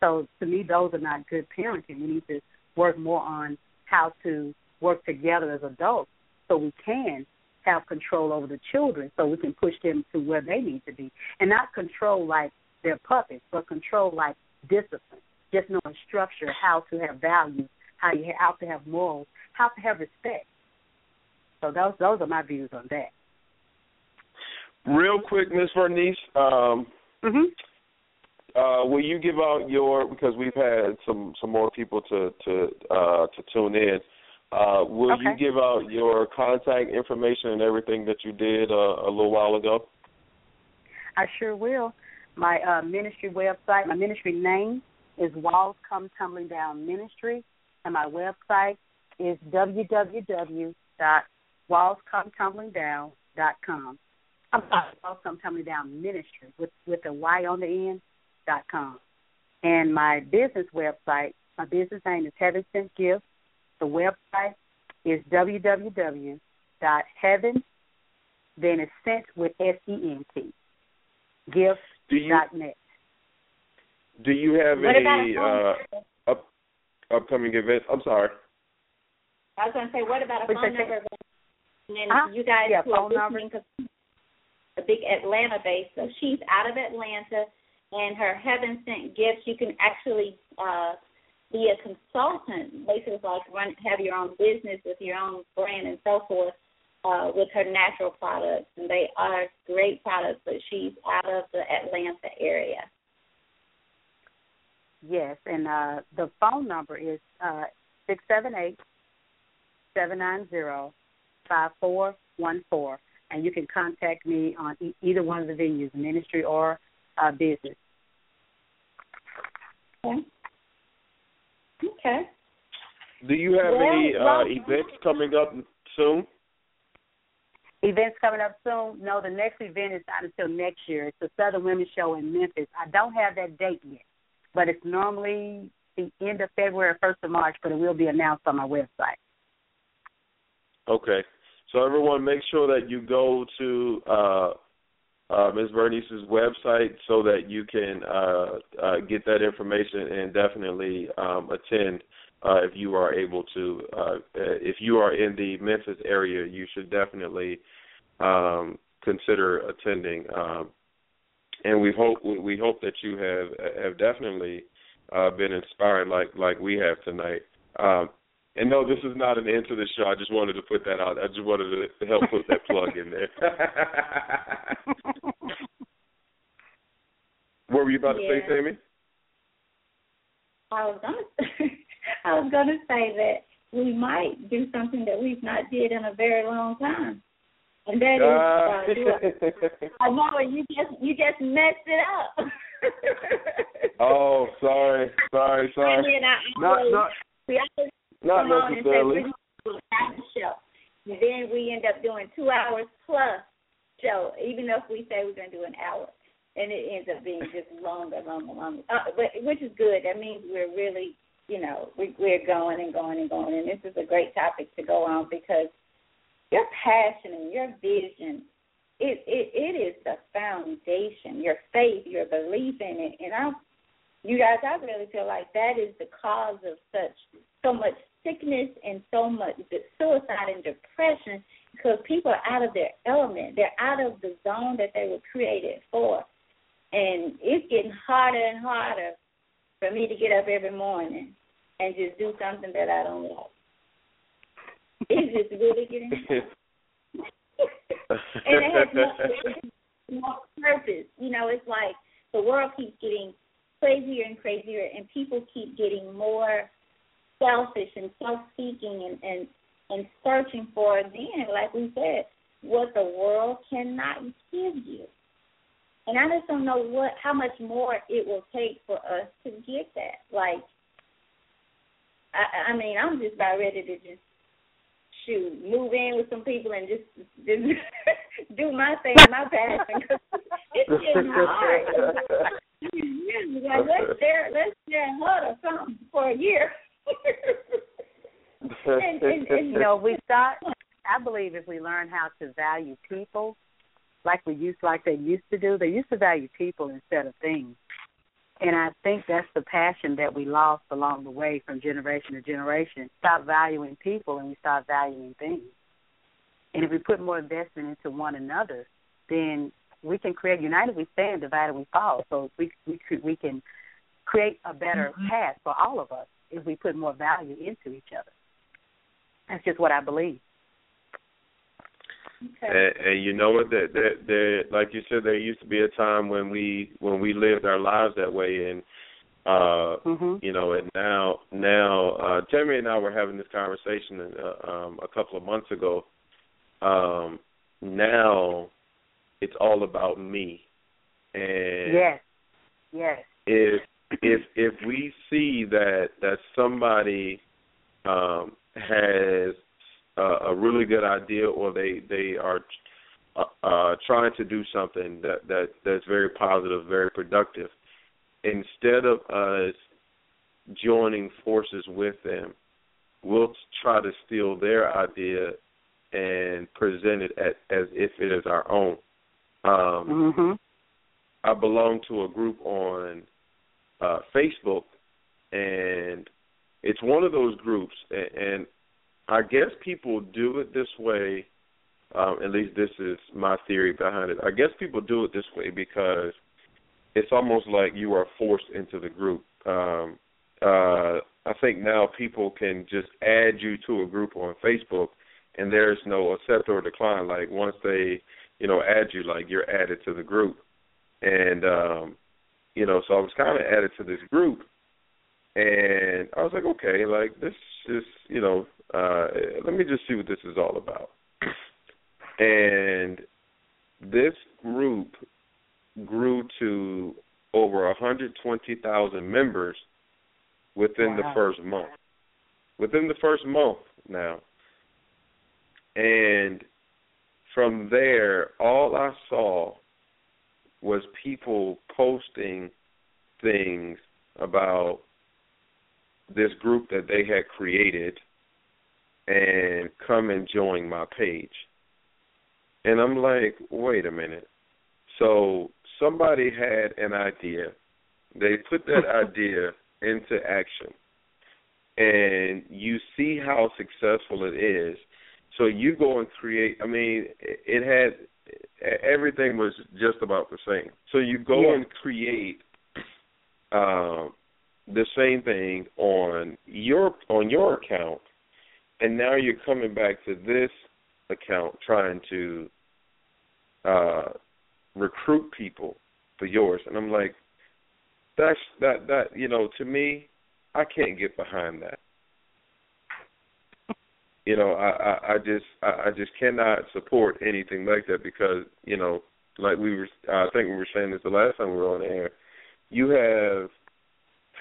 So to me, those are not good parenting. We need to work more on how to work together as adults so we can have control over the children so we can push them to where they need to be. And not control like they're puppets, but control like discipline. Just knowing structure, how to have values, how you how to have morals, how to have respect. So those those are my views on that. Real quick, Miss Vernice, um, mm-hmm. uh, will you give out your because we've had some some more people to to uh, to tune in. Uh, will okay. you give out your contact information and everything that you did uh, a little while ago? I sure will. My uh, ministry website, my ministry name is Walls Come Tumbling Down Ministry, and my website is www.wallscometumblingdown.com. I'm sorry, Walls Come Tumbling Down Ministry with with a Y on the end dot com. And my business website, my business name is Heaven Sent Gifts the website is www.heaven, then it's sent with S-E-N-T, gifts.net. Do you have what any uh, up, upcoming events? I'm sorry. I was going to say, what about a phone number? And then uh, you guys yeah, who are phone number. listening, a big Atlanta base, so she's out of Atlanta, and her heaven sent gifts. You can actually uh, be a consultant, basically like run have your own business with your own brand and so forth, uh, with her natural products. And they are great products, but she's out of the Atlanta area. Yes, and uh the phone number is uh six seven eight seven nine zero five four one four, and you can contact me on e- either one of the venues, ministry or uh, business. Okay. Okay. Do you have Well, any uh, well- events coming up soon? Events coming up soon. No, the next event is not until next year. It's the Southern Women's Show in Memphis. I don't have that date yet. but it's normally the end of February, first of March, but it will be announced on my website. Okay. So everyone, make sure that you go to uh, uh, Ms. Vernice's website so that you can uh, uh, get that information and definitely um, attend uh, if you are able to. Uh, if you are in the Memphis area, you should definitely um, consider attending. Um, and we hope we hope that you have have definitely uh, been inspired like like we have tonight. Um, and no, this is not an end to the show. I just wanted to put that out. I just wanted to help put that plug in there. [laughs] what were you about yeah. to say, Tammy? I was gonna [laughs] I was gonna say that we might do something that we've not did in a very long time. And that is uh, uh I know you just you just messed it up. oh, sorry, sorry, [laughs] sorry. Not, not, we always not come on and say a show. And then we end up doing two hours plus show, even if we say we're going to do an hour. And it ends up being just longer, longer, longer. Uh, but which is good. That means we're really, you know, we, we're going and going and going. And this is a great topic to go on because your passion and your vision it, it it is the foundation, your faith, your belief in it. And I you guys I really feel like that is the cause of such so much sickness and so much suicide and depression because people are out of their element. They're out of the zone that they were created for. And it's getting harder and harder for me to get up every morning and just do something that I don't like. It's just really getting [laughs] and it has no, no purpose. You know, it's like the world keeps getting crazier and crazier, and people keep getting more selfish and self-seeking and and and searching for again, like we said, what the world cannot give you. And I just don't know what how much more it will take for us to get that. Like, I, I mean, I'm just about ready to just shoot, move in with some people and just, just [laughs] do my thing, my passion. [laughs] It's getting [laughs] hard. like let's share, let's share a hut or something for a year. And, and, and you know, we start. I believe if we learn how to value people, like we used, like they used to do, they used to value people instead of things. And I think that's the passion that we lost along the way from generation to generation. Stop valuing people and we start valuing things. And if we put more investment into one another, then we can create united we stand, divided we fall. So we we we can create a better mm-hmm. path for all of us if we put more value into each other. That's just what I believe. Okay. And, and you know what? That that there, like you said, there used to be a time when we when we lived our lives that way, and uh mm-hmm. you know, and now now uh Tammy and I were having this conversation uh, um a couple of months ago. Um now it's all about me. And yes. Yes. If if if we see that that somebody um has a really good idea or they they are uh, uh, trying to do something that that that's very positive, very productive, instead of us joining forces with them, we'll try to steal their idea and present it at, as if it is our own. Um, mm-hmm. I belong to a group on uh, Facebook, and it's one of those groups, and, and I guess people do it this way. Um, at least this is my theory behind it. I guess people do it this way because it's almost like you are forced into the group. Um, uh, I think now people can just add you to a group on Facebook, and there's no accept or decline. Like once they, you know, add you, like you're added to the group, and um, you know, so I was kind of added to this group, and I was like, okay, like this is, you know, uh, let me just see what this is all about. [clears throat] And this group grew to over 120,000 members within wow. the first month. Within the first month now. And from there, all I saw was people posting things about this group that they had created and come and join my page. And I'm like, wait a minute. So somebody had an idea. They put that [laughs] idea into action. And you see how successful it is. So you go and create, I mean, it had everything was just about the same. So you go yeah. and create um the same thing on your on your account and now you're coming back to this account trying to uh recruit people for yours and I'm like that's that that you know to me I can't get behind that you know I I, I just I, I just cannot support anything like that because you know like we were I think we were saying this the last time we were on air you have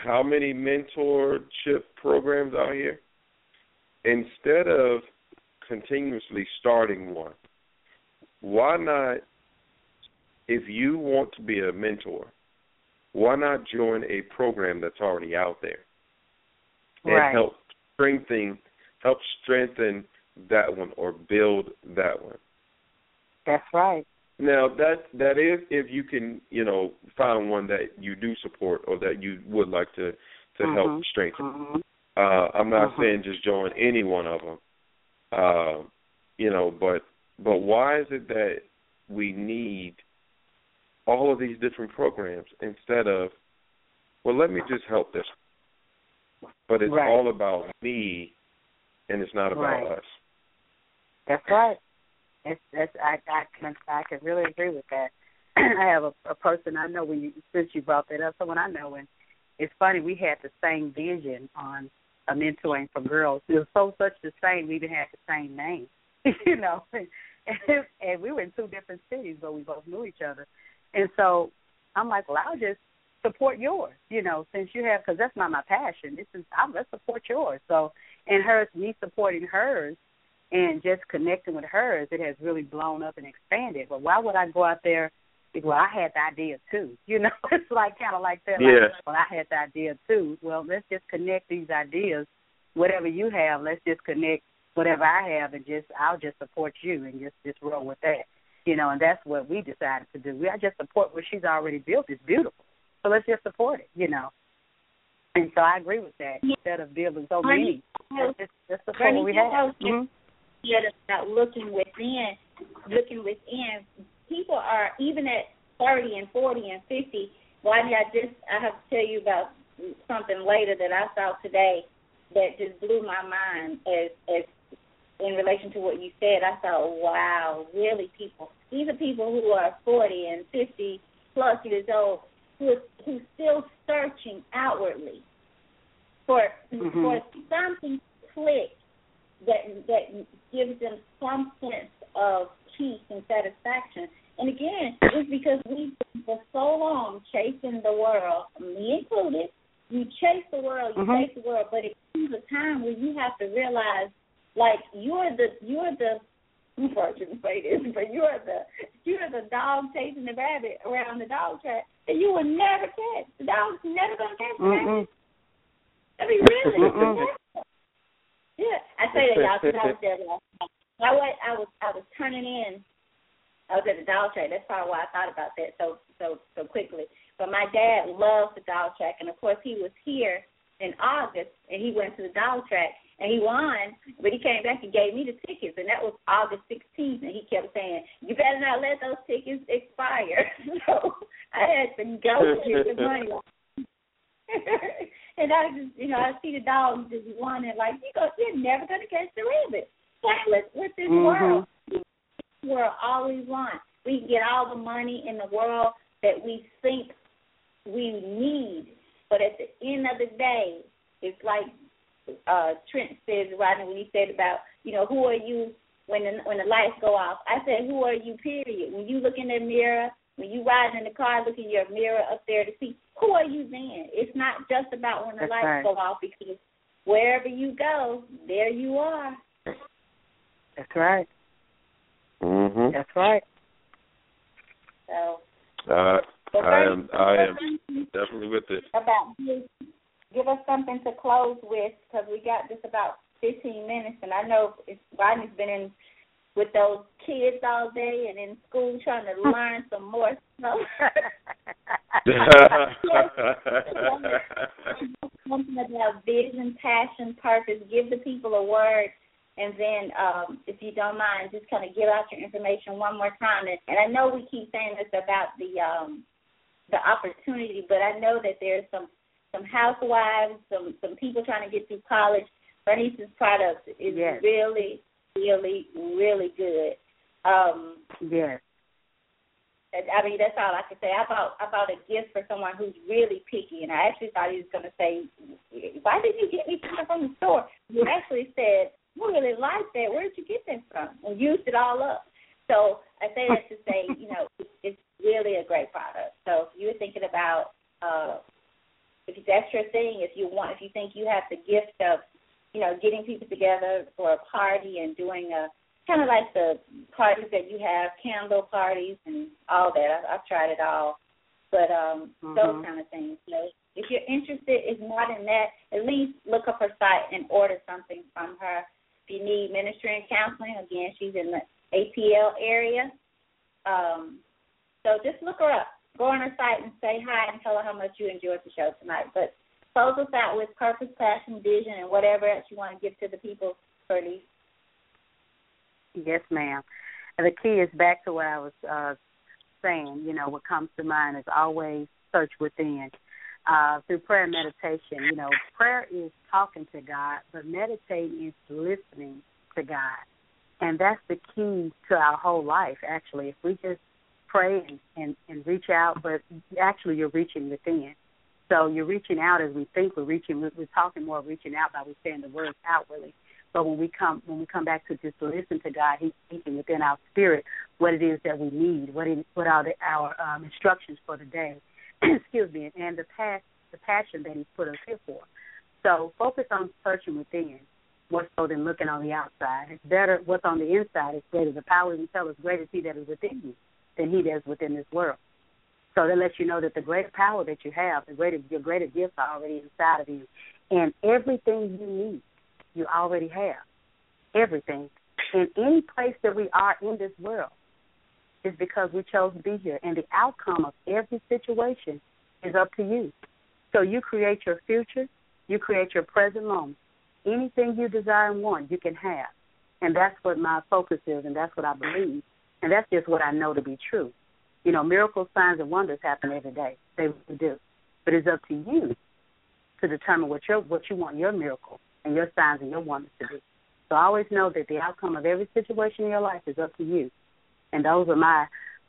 how many mentorship programs out here? Instead of continuously starting one, why not, if you want to be a mentor, why not join a program that's already out there and right. help strengthen help strengthen that one or build that one. That's right. Now that that is if you can, you know, find one that you do support or that you would like to to mm-hmm. help strengthen. Mm-hmm. Uh, I'm not mm-hmm. saying just join any one of them, uh, you know, but but why is it that we need all of these different programs instead of, well, let me just help this, but it's right. all about me, and it's not about right. us. That's right. It's, it's I I can I can really agree with that. [clears throat] I have a, a person I know when you since you brought that up, someone I know and it's funny we had the same vision on a mentoring for girls. It was so such the same. We even had the same name, [laughs] you know, [laughs] and, and we were in two different cities, but we both knew each other. And so I'm like, well, I'll just support yours, you know, since you have because that's not my passion. This is I'm let's support yours. So and hers, me supporting hers and just connecting with hers, it has really blown up and expanded. But why would I go out there? Well, I had the idea too. [laughs] You know, it's like kind of like that. Yeah. Like, well, I had the idea too. Well, let's just connect these ideas. Whatever you have, let's just connect whatever I have, and just I'll just support you and just just roll with that. You know, and that's what we decided to do. We I just support what she's already built. It's beautiful, so let's just support it. You know. And so I agree with that. Instead of building so many, let's just, just support what we have. Mm-hmm about looking within, looking within. People are even at thirty and forty and fifty. Why mean, I just I have to tell you about something later that I saw today that just blew my mind as as in relation to what you said. I thought, wow, really, people. These are people who are forty and fifty plus years old who are who still searching outwardly for mm-hmm. for something to click that that gives them some sense of peace and satisfaction. And again, it's because we've been for so long chasing the world, me included. You chase the world, you mm-hmm. chase the world, but it comes a time where you have to realize, like you're the you're the [laughs] I'm to say this, but you're the you're the dog chasing the rabbit around the dog track, and you will never catch the dog's never gonna catch the rabbit. I mean, really, yeah, I say that y'all because I was there last night. I was I was I was turning in. I was at the dog track. That's probably why I thought about that so so so quickly. But my dad loves the dog track, and of course he was here in August, and he went to the dog track, and he won. But he came back and gave me the tickets, and that was August 16th. And he kept saying, "You better not let those tickets expire." [laughs] so I had to go get the [laughs] money. [laughs] and I just, you know, I see the dogs just wanting, like, you go, you're never gonna catch the rabbit. With with this mm-hmm. world. This world all we want. We can get all the money in the world that we think we need, but at the end of the day, it's like uh Trent says right when he said about, you know, who are you when the when the lights go off. I said, Who are you, period. When you look in the mirror, when you ride in the car, look in your mirror up there to see who are you then? It's not just about when the That's lights right. go off because wherever you go, there you are. That's right. Mhm. That's right. So Uh, I am. I am definitely with it. About give us something to close with because we got just about 15 minutes, and I know Rodney's been in with those kids all day and in school trying to learn some more stuff. something about vision, passion, purpose. Give the people a word, and then, um, if you don't mind, just kind of give out your information one more time. And, and I know we keep saying this about the um, the opportunity, but I know that there's some some housewives, some some people trying to get through college. Vernice's product is yes. really, really, really good. Um, yes. I mean, that's all I can say. I bought I bought a gift for someone who's really picky, and I actually thought he was going to say, "Why did you get me something from the store?" He actually said, "I really like that. Where did you get that from?" And used it all up. So I say that to say, you know, it's really a great product. So if you're thinking about uh, if that's your thing, if you want, if you think you have the gift of, you know, getting people together for a party and doing a kind of like the parties that you have, candle parties and all that. I, I've tried it all, but um, mm-hmm. those kind of things. So if you're interested, if not in that, at least look up her site and order something from her. If you need ministry and counseling, again, she's in the ATL area. Um, so just look her up go on her site and say hi and tell her how much you enjoyed the show tonight. But close us out with purpose, passion, vision, and whatever else you want to give to the people, Vernice. Yes, ma'am. And the key is back to what I was uh, saying. You know, what comes to mind is always search within. Uh, through prayer and meditation, you know, prayer is talking to God, but meditating is listening to God. And that's the key to our whole life, actually. If we just pray and, and, and reach out, but actually you're reaching within. So you're reaching out as we think we're reaching. We're, we're talking more reaching out by we saying the words outwardly. But when we come when we come back to just listen to God, He's speaking within our spirit what it is that we need, what it, what are the, our um, instructions for the day. [clears throat] Excuse me, and the past the passion that He's put us here for. So focus on searching within more so than looking on the outside. It's better what's on the inside is greater. The power we tell is greater is He that is within you than he does within this world. So that lets you know that the greater power that you have, the greater your greater gifts are already inside of you. And everything you need, you already have. Everything. In any place that we are in this world is because we chose to be here. And the outcome of every situation is up to you. So you create your future, you create your present moment. Anything you desire and want, you can have. And that's what my focus is, and that's what I believe. And that's just what I know to be true. You know, miracles, signs, and wonders happen every day. They really do. But it's up to you to determine what your what you want your miracle and your signs and your wonders to be. So I always know that the outcome of every situation in your life is up to you. And those are my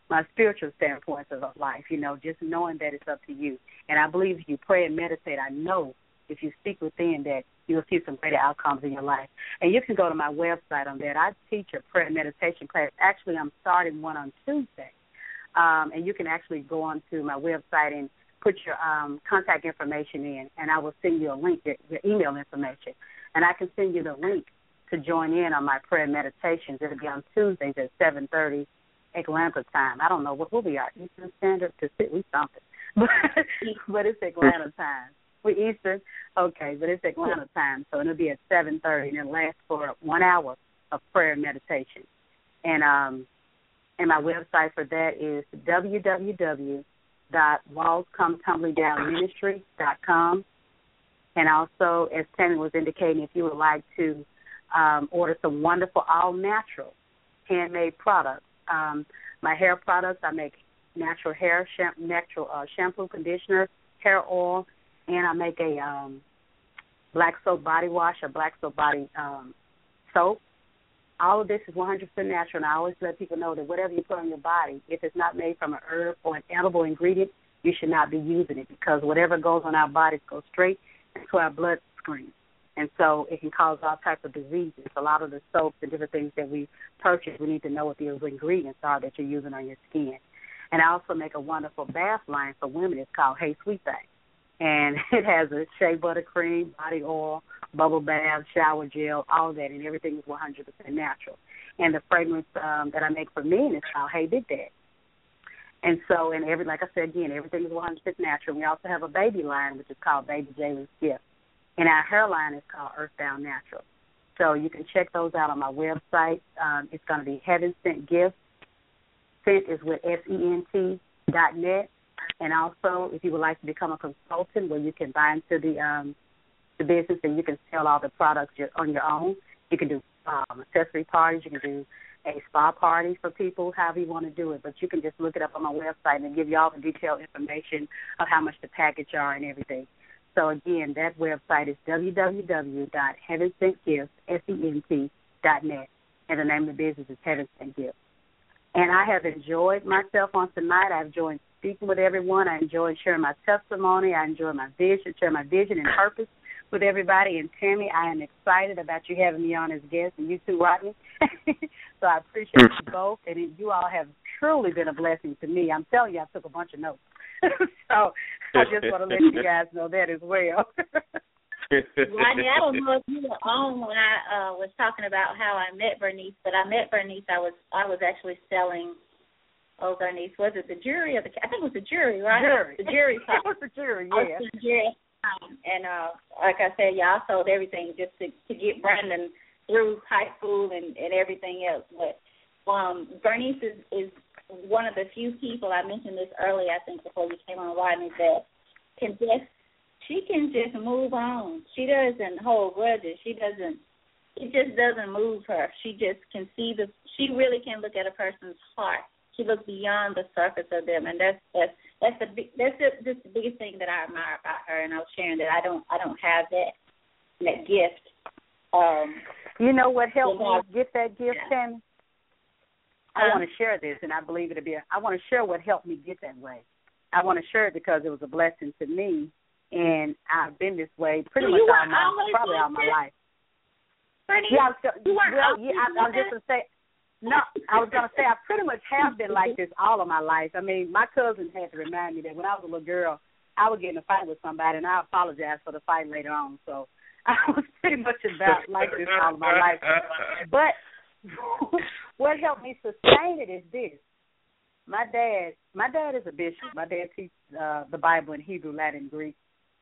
my spiritual standpoints of life, you know, just knowing that it's up to you. And I believe if you pray and meditate, I know if you speak within that you'll see some greater outcomes in your life. And you can go to my website on that. I teach a prayer meditation class. Actually, I'm starting one on Tuesday. Um, and you can actually go on to my website and put your um, contact information in, and I will send you a link, your, your email information. And I can send you the link to join in on my prayer meditations. It'll be on Tuesdays at 7.30 Atlanta time. I don't know what will be our Eastern Standard to sit we something, [laughs] but but it's Atlanta time. We Eastern, okay, but it's Atlanta time, so it'll be at seven thirty, and it'll last for one hour of prayer and meditation. And um, and my website for that is www.wallscometumblingdownministry.com. And also, as Tammy was indicating, if you would like to um, order some wonderful all natural handmade products, um, my hair products, I make natural hair, shampoo, natural uh, shampoo, conditioner, hair oil, and I make a um black soap body wash, a black soap body um soap. All of this is 100% natural, and I always let people know that whatever you put on your body, if it's not made from an herb or an edible ingredient, you should not be using it because whatever goes on our bodies goes straight into our bloodstream. And so it can cause all types of diseases. A lot of the soaps and different things that we purchase, we need to know what the ingredients are that you're using on your skin. And I also make a wonderful bath line for women. It's called Hey Sweet Thing and [laughs] it has a shea butter cream, body oil, bubble bath, shower gel, all that, and everything is 100% natural. And the fragrance um, that I make for men is called Hey Big Dad. And so, and every like I said again, everything is 100% natural. We also have a baby line, which is called Baby Jalen's Gift, and our hair line is called Earthbound Natural. So you can check those out on my website. Um, it's going to be Heaven Sent Gift. Sent is with S E N T dot net. And also, if you would like to become a consultant, where you can buy into the um, the business and you can sell all the products on your own, you can do um, accessory parties. You can do a spa party for people, however you want to do it. But you can just look it up on my website and give you all the detailed information of how much the package are and everything. So again, that website is www.heavensentgifts.net, and the name of the business is Heaven Sent Gifts. And I have enjoyed myself on tonight. I've enjoyed speaking with everyone. I enjoy sharing my testimony. I enjoy my vision, sharing my vision and purpose with everybody. And Tammy, I am excited about you having me on as guest, and you too, Rodney. [laughs] so I appreciate you both, and you all have truly been a blessing to me. I'm telling you, I took a bunch of notes. [laughs] so I just want to let you guys know that as well. [laughs] Rodney, I don't know if you were on when I uh was talking about how I met Vernice, but I met Vernice. I was I was actually selling. Oh, Vernice, was it the jury or the? I think it was the jury, right? Jury. The jury. [laughs] it was the jury. Yeah. the jury um, and uh, like I said, y'all sold everything just to to get Brandon through high school and and everything else. But um, Vernice is is one of the few people I mentioned this earlier. I think before you came on, Rodney, that can just she can just move on. She doesn't hold grudges. She doesn't. It just doesn't move her. She just can see the. She really can look at a person's heart she looks beyond the surface of them, and that's that's that's the that's the, that's the biggest thing that I admire about her. And I was sharing that I don't I don't have that that gift. Um, you know what helped me get that gift, yeah. Tammy? I um, want to share this, and I believe it'll be. A, I want to share what helped me get that way. I want to share it because it was a blessing to me, and I've been this way pretty much all my probably all my life. Vernie, yeah, so, you well, yeah, I, I'm just gonna say no, I was gonna say I pretty much have been like this all of my life. I mean, my cousin had to remind me that when I was a little girl, I would get in a fight with somebody, and I apologize for the fight later on. So [laughs] I was pretty much about like this all of my life. But [laughs] what helped me sustain it is this: my dad, my dad is a bishop. My dad teaches uh, the Bible in Hebrew, Latin, Greek.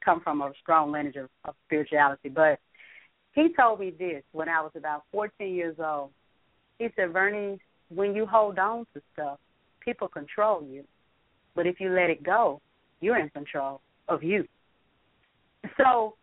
Come from a strong lineage of, of spirituality, but he told me this when I was about 14 years old he said, Vernie, when you hold on to stuff, people control you. But if you let it go, you're in control of you. So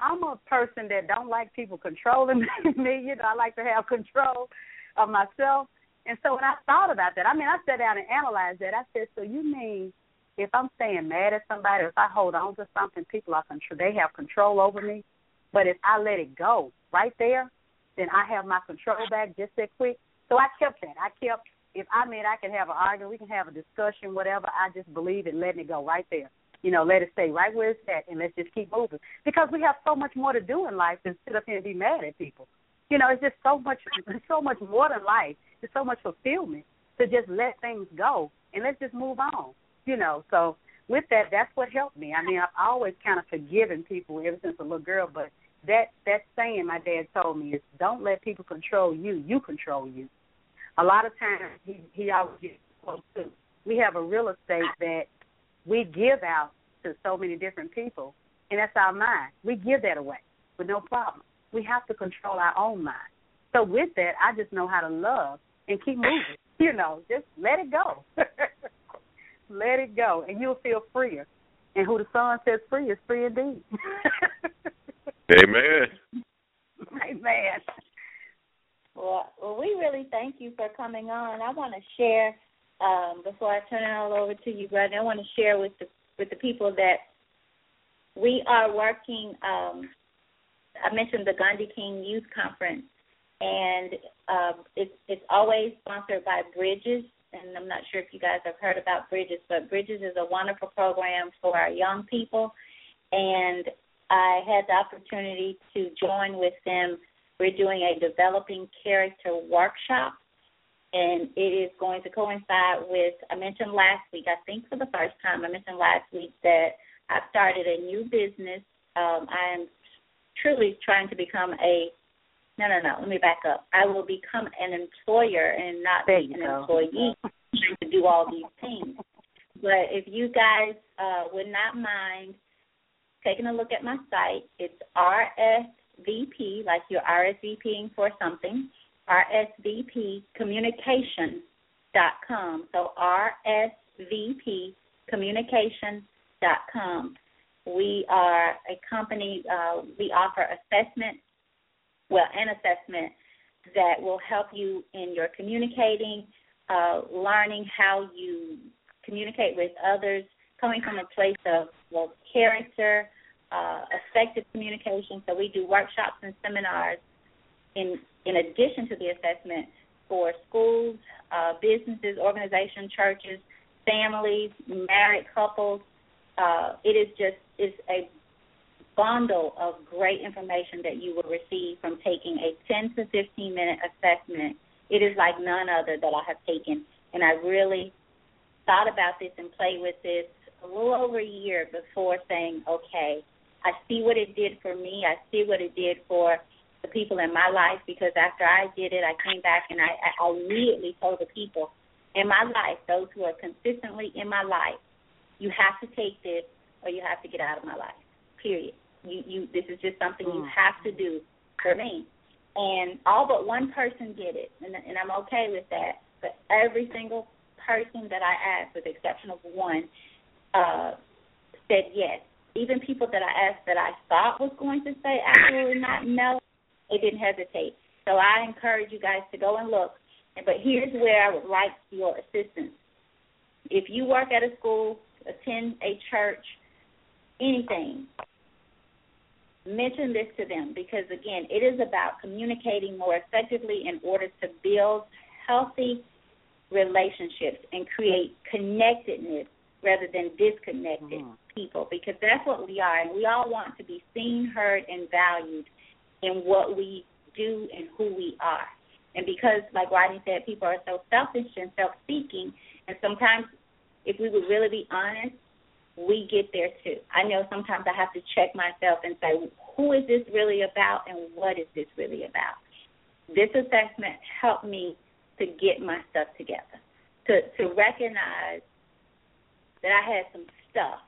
I'm a person that don't like people controlling [laughs] me. You know, I like to have control of myself. And so when I thought about that, I mean, I sat down and analyzed that. I said, so you mean if I'm staying mad at somebody, if I hold on to something, people are control. They have control over me. But if I let it go right there, then I have my control back just that quick. So I kept that. I kept if I mean I can have an argument, we can have a discussion, whatever. I just believe in letting it go right there. You know, let it stay right where it's at, and let's just keep moving because we have so much more to do in life than sit up here and be mad at people. You know, it's just so much, [laughs] so much more than life. There's so much fulfillment to just let things go and let's just move on. You know, so with that, that's what helped me. I mean, I've always kind of forgiven people ever since a little girl, but that that saying my dad told me is don't let people control you, you control you. A lot of times he he always gets close to. We have a real estate that we give out to so many different people, and that's our mind. We give that away with no problem. We have to control our own mind. So with that, I just know how to love and keep moving. [laughs] You know, just let it go. [laughs] let it go, and you'll feel freer. And who the Son says free is free indeed. [laughs] Amen. Amen. Well, well, we really thank you for coming on. I want to share um, before I turn it all over to you, brother. I want to share with the with the people that we are working. Um, I mentioned the Gandhi King Youth Conference, and um, it's it's always sponsored by Bridges. And I'm not sure if you guys have heard about Bridges, but Bridges is a wonderful program for our young people. And I had the opportunity to join with them. We're doing a developing character workshop, and it is going to coincide with, I mentioned last week, I think for the first time, I mentioned last week that I've started a new business. Um, I am truly trying to become a no, no, no. Let me back up. I will become an employer and not there an go. employee. trying to do all these things. But if you guys uh, would not mind taking a look at my site, it's RSVP, like you're RSVPing for something, RSVPcommunication.com. So RSVPcommunication.com. We are a company, uh, we offer assessment, well, an assessment that will help you in your communicating, uh, learning how you communicate with others, coming from a place of well, character, uh, effective communication. So we do workshops and seminars in in addition to the assessment for schools, uh, businesses, organizations, churches, families, married couples. Uh, it is just is a bundle of great information that you will receive from taking a 10 to 15 minute assessment. It is like none other that I have taken, and I really thought about this and played with this a little over a year before saying, okay, I see what it did for me. I see what it did for the people in my life because after I did it, I came back and I, I immediately told the people in my life, those who are consistently in my life, you have to take this or you have to get out of my life. Period. You you this is just something you mm. have to do for me. And all but one person did it, and and I'm okay with that. But every single person that I asked, with the exception of one, uh, said yes. Even people that I asked that I thought was going to say absolutely not, no, they didn't hesitate. So I encourage you guys to go and look. But here's where I would like your assistance. If you work at a school, attend a church, anything, mention this to them because, again, it is about communicating more effectively in order to build healthy relationships and create connectedness rather than disconnected mm-hmm. people because that's what we are. And we all want to be seen, heard, and valued in what we do and who we are. And because, like Rodney said, people are so selfish and self seeking, and sometimes if we would really be honest, we get there too. I know sometimes I have to check myself and say, who is this really about and what is this really about? This assessment helped me to get my stuff together, to to recognize that I had some stuff,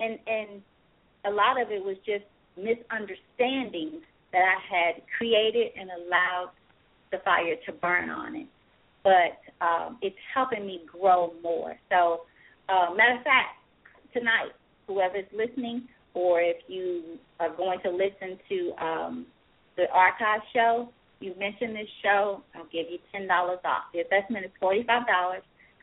and and a lot of it was just misunderstandings that I had created and allowed the fire to burn on it. But um, it's helping me grow more. So, uh, matter of fact, tonight, whoever's listening, or if you are going to listen to um, the archive show, you mentioned this show, I'll give you ten dollars off. The assessment is forty five dollars.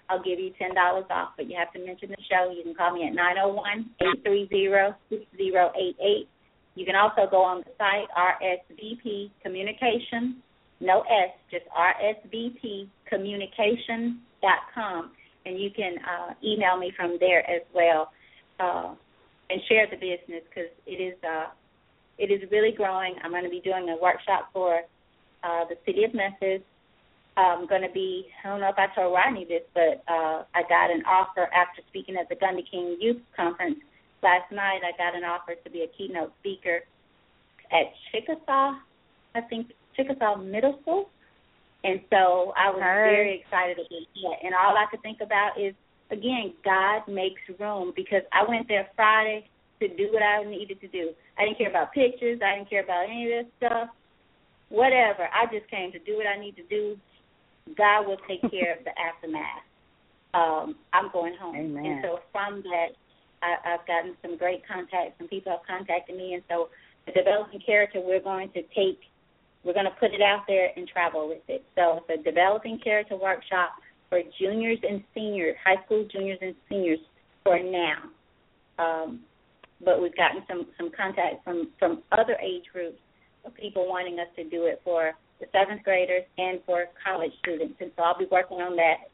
I'll give you ten dollars off, but you have to mention the show. You can call me at nine zero oh one eight three zero six zero eight eight. You can also go on the site RSVP Communication, no S, just RSVPcommunication.com, and you can uh, email me from there as well uh, and share the business because it is uh, it is really growing. I'm going to be doing a workshop for uh, the city of Memphis. I'm going to be, I don't know if I told Rodney this, but uh, I got an offer after speaking at the Gandhi King Youth Conference last night I got an offer to be a keynote speaker at Chickasaw, I think Chickasaw Middle School. And so I was very excited about that. And all I could think about is, again, God makes room because I went there Friday to do what I needed to do. I didn't care about pictures. I didn't care about any of this stuff. Whatever. I just came to do what I need to do. God will take care of the aftermath. Um, I'm going home. Amen. And so from that, I, I've gotten some great contacts. Some people have contacted me, and so the developing character we're going to take, we're going to put it out there and travel with it. So it's a developing character workshop for juniors and seniors, high school juniors and seniors for now. Um, but we've gotten some some contact from from other age groups of people wanting us to do it for the seventh graders and for college students. And so I'll be working on that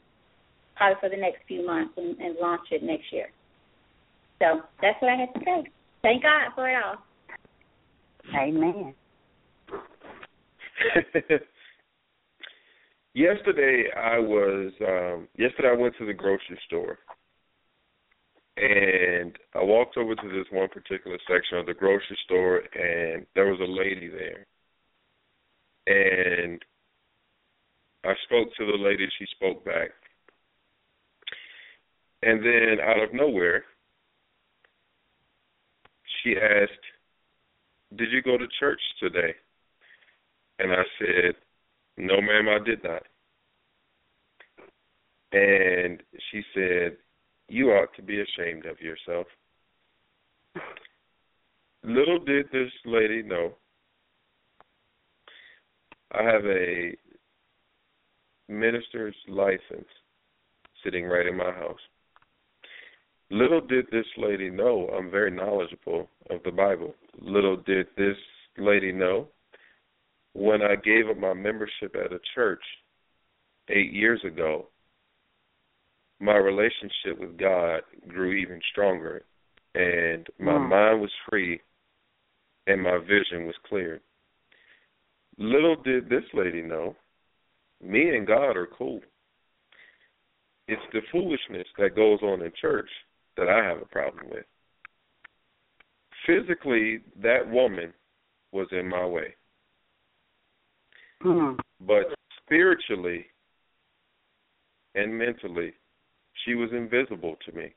probably for the next few months and, and launch it next year. So that's what I had to say. Thank God for it all. Amen. [laughs] yesterday I was um yesterday I went to the grocery store and I walked over to this one particular section of the grocery store and there was a lady there. And I spoke to the lady, she spoke back And then out of nowhere, she asked, Did you go to church today? And I said, No, ma'am, I did not. And she said, You ought to be ashamed of yourself. Little did this lady know, I have a minister's license sitting right in my house. Little did this lady know I'm very knowledgeable of the Bible. Little did this lady know when I gave up my membership at a church eight years ago, my relationship with God grew even stronger and my mm. mind was free and my vision was clear. Little did this lady know, me and God are cool. It's the foolishness that goes on in church that I have a problem with. Physically, that woman was in my way. Mm-hmm. But spiritually and mentally, she was invisible to me.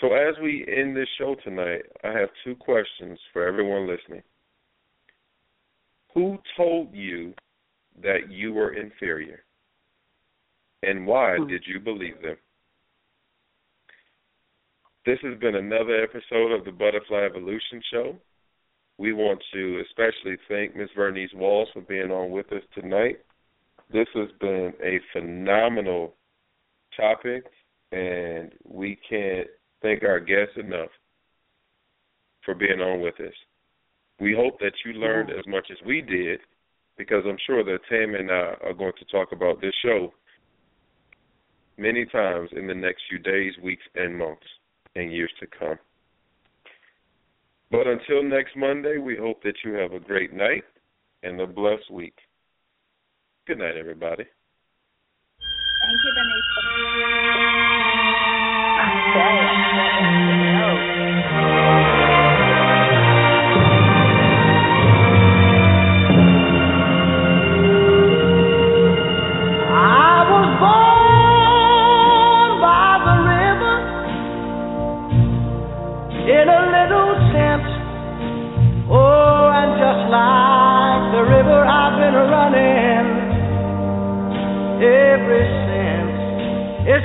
So, as we end this show tonight, I have two questions for everyone listening. Who told you that you were inferior? And why hmm. did you believe them? This has been another episode of the Butterfly Evolution Show. We want to especially thank Ms. Vernice Walls for being on with us tonight. This has been a phenomenal topic, and we can't thank our guests enough for being on with us. We hope that you learned as much as we did, because I'm sure that Tam and I are going to talk about this show many times in the next few days, weeks, and months, and years to come. But until next Monday, we hope that you have a great night and a blessed week. Good night, everybody. Thank you, Benita.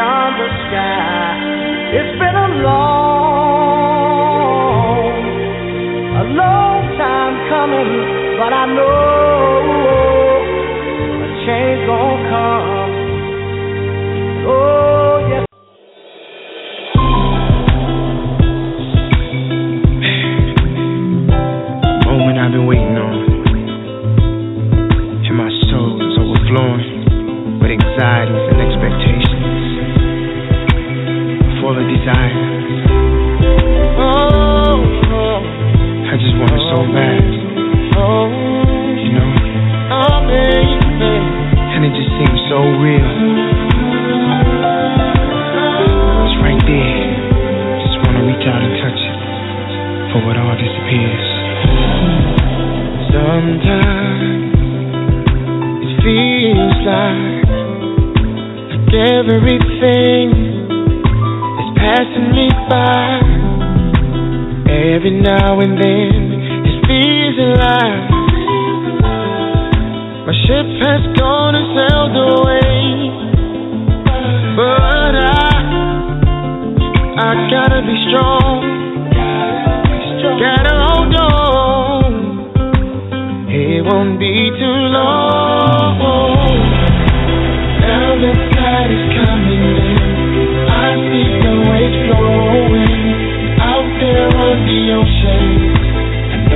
beyond the sky. It's been a long, a long time coming, but I know so bad, you oh, know. And it just seems so real. It's right there. Just want to reach out and touch it before it all disappears. Sometimes it feels like everything is passing me by. Every now and then, feels alive. My ship has gone and sailed away, but I, I gotta be strong. Gotta hold on. It won't be too long. Now the tide is coming in. I see the waves flowing out there on the ocean.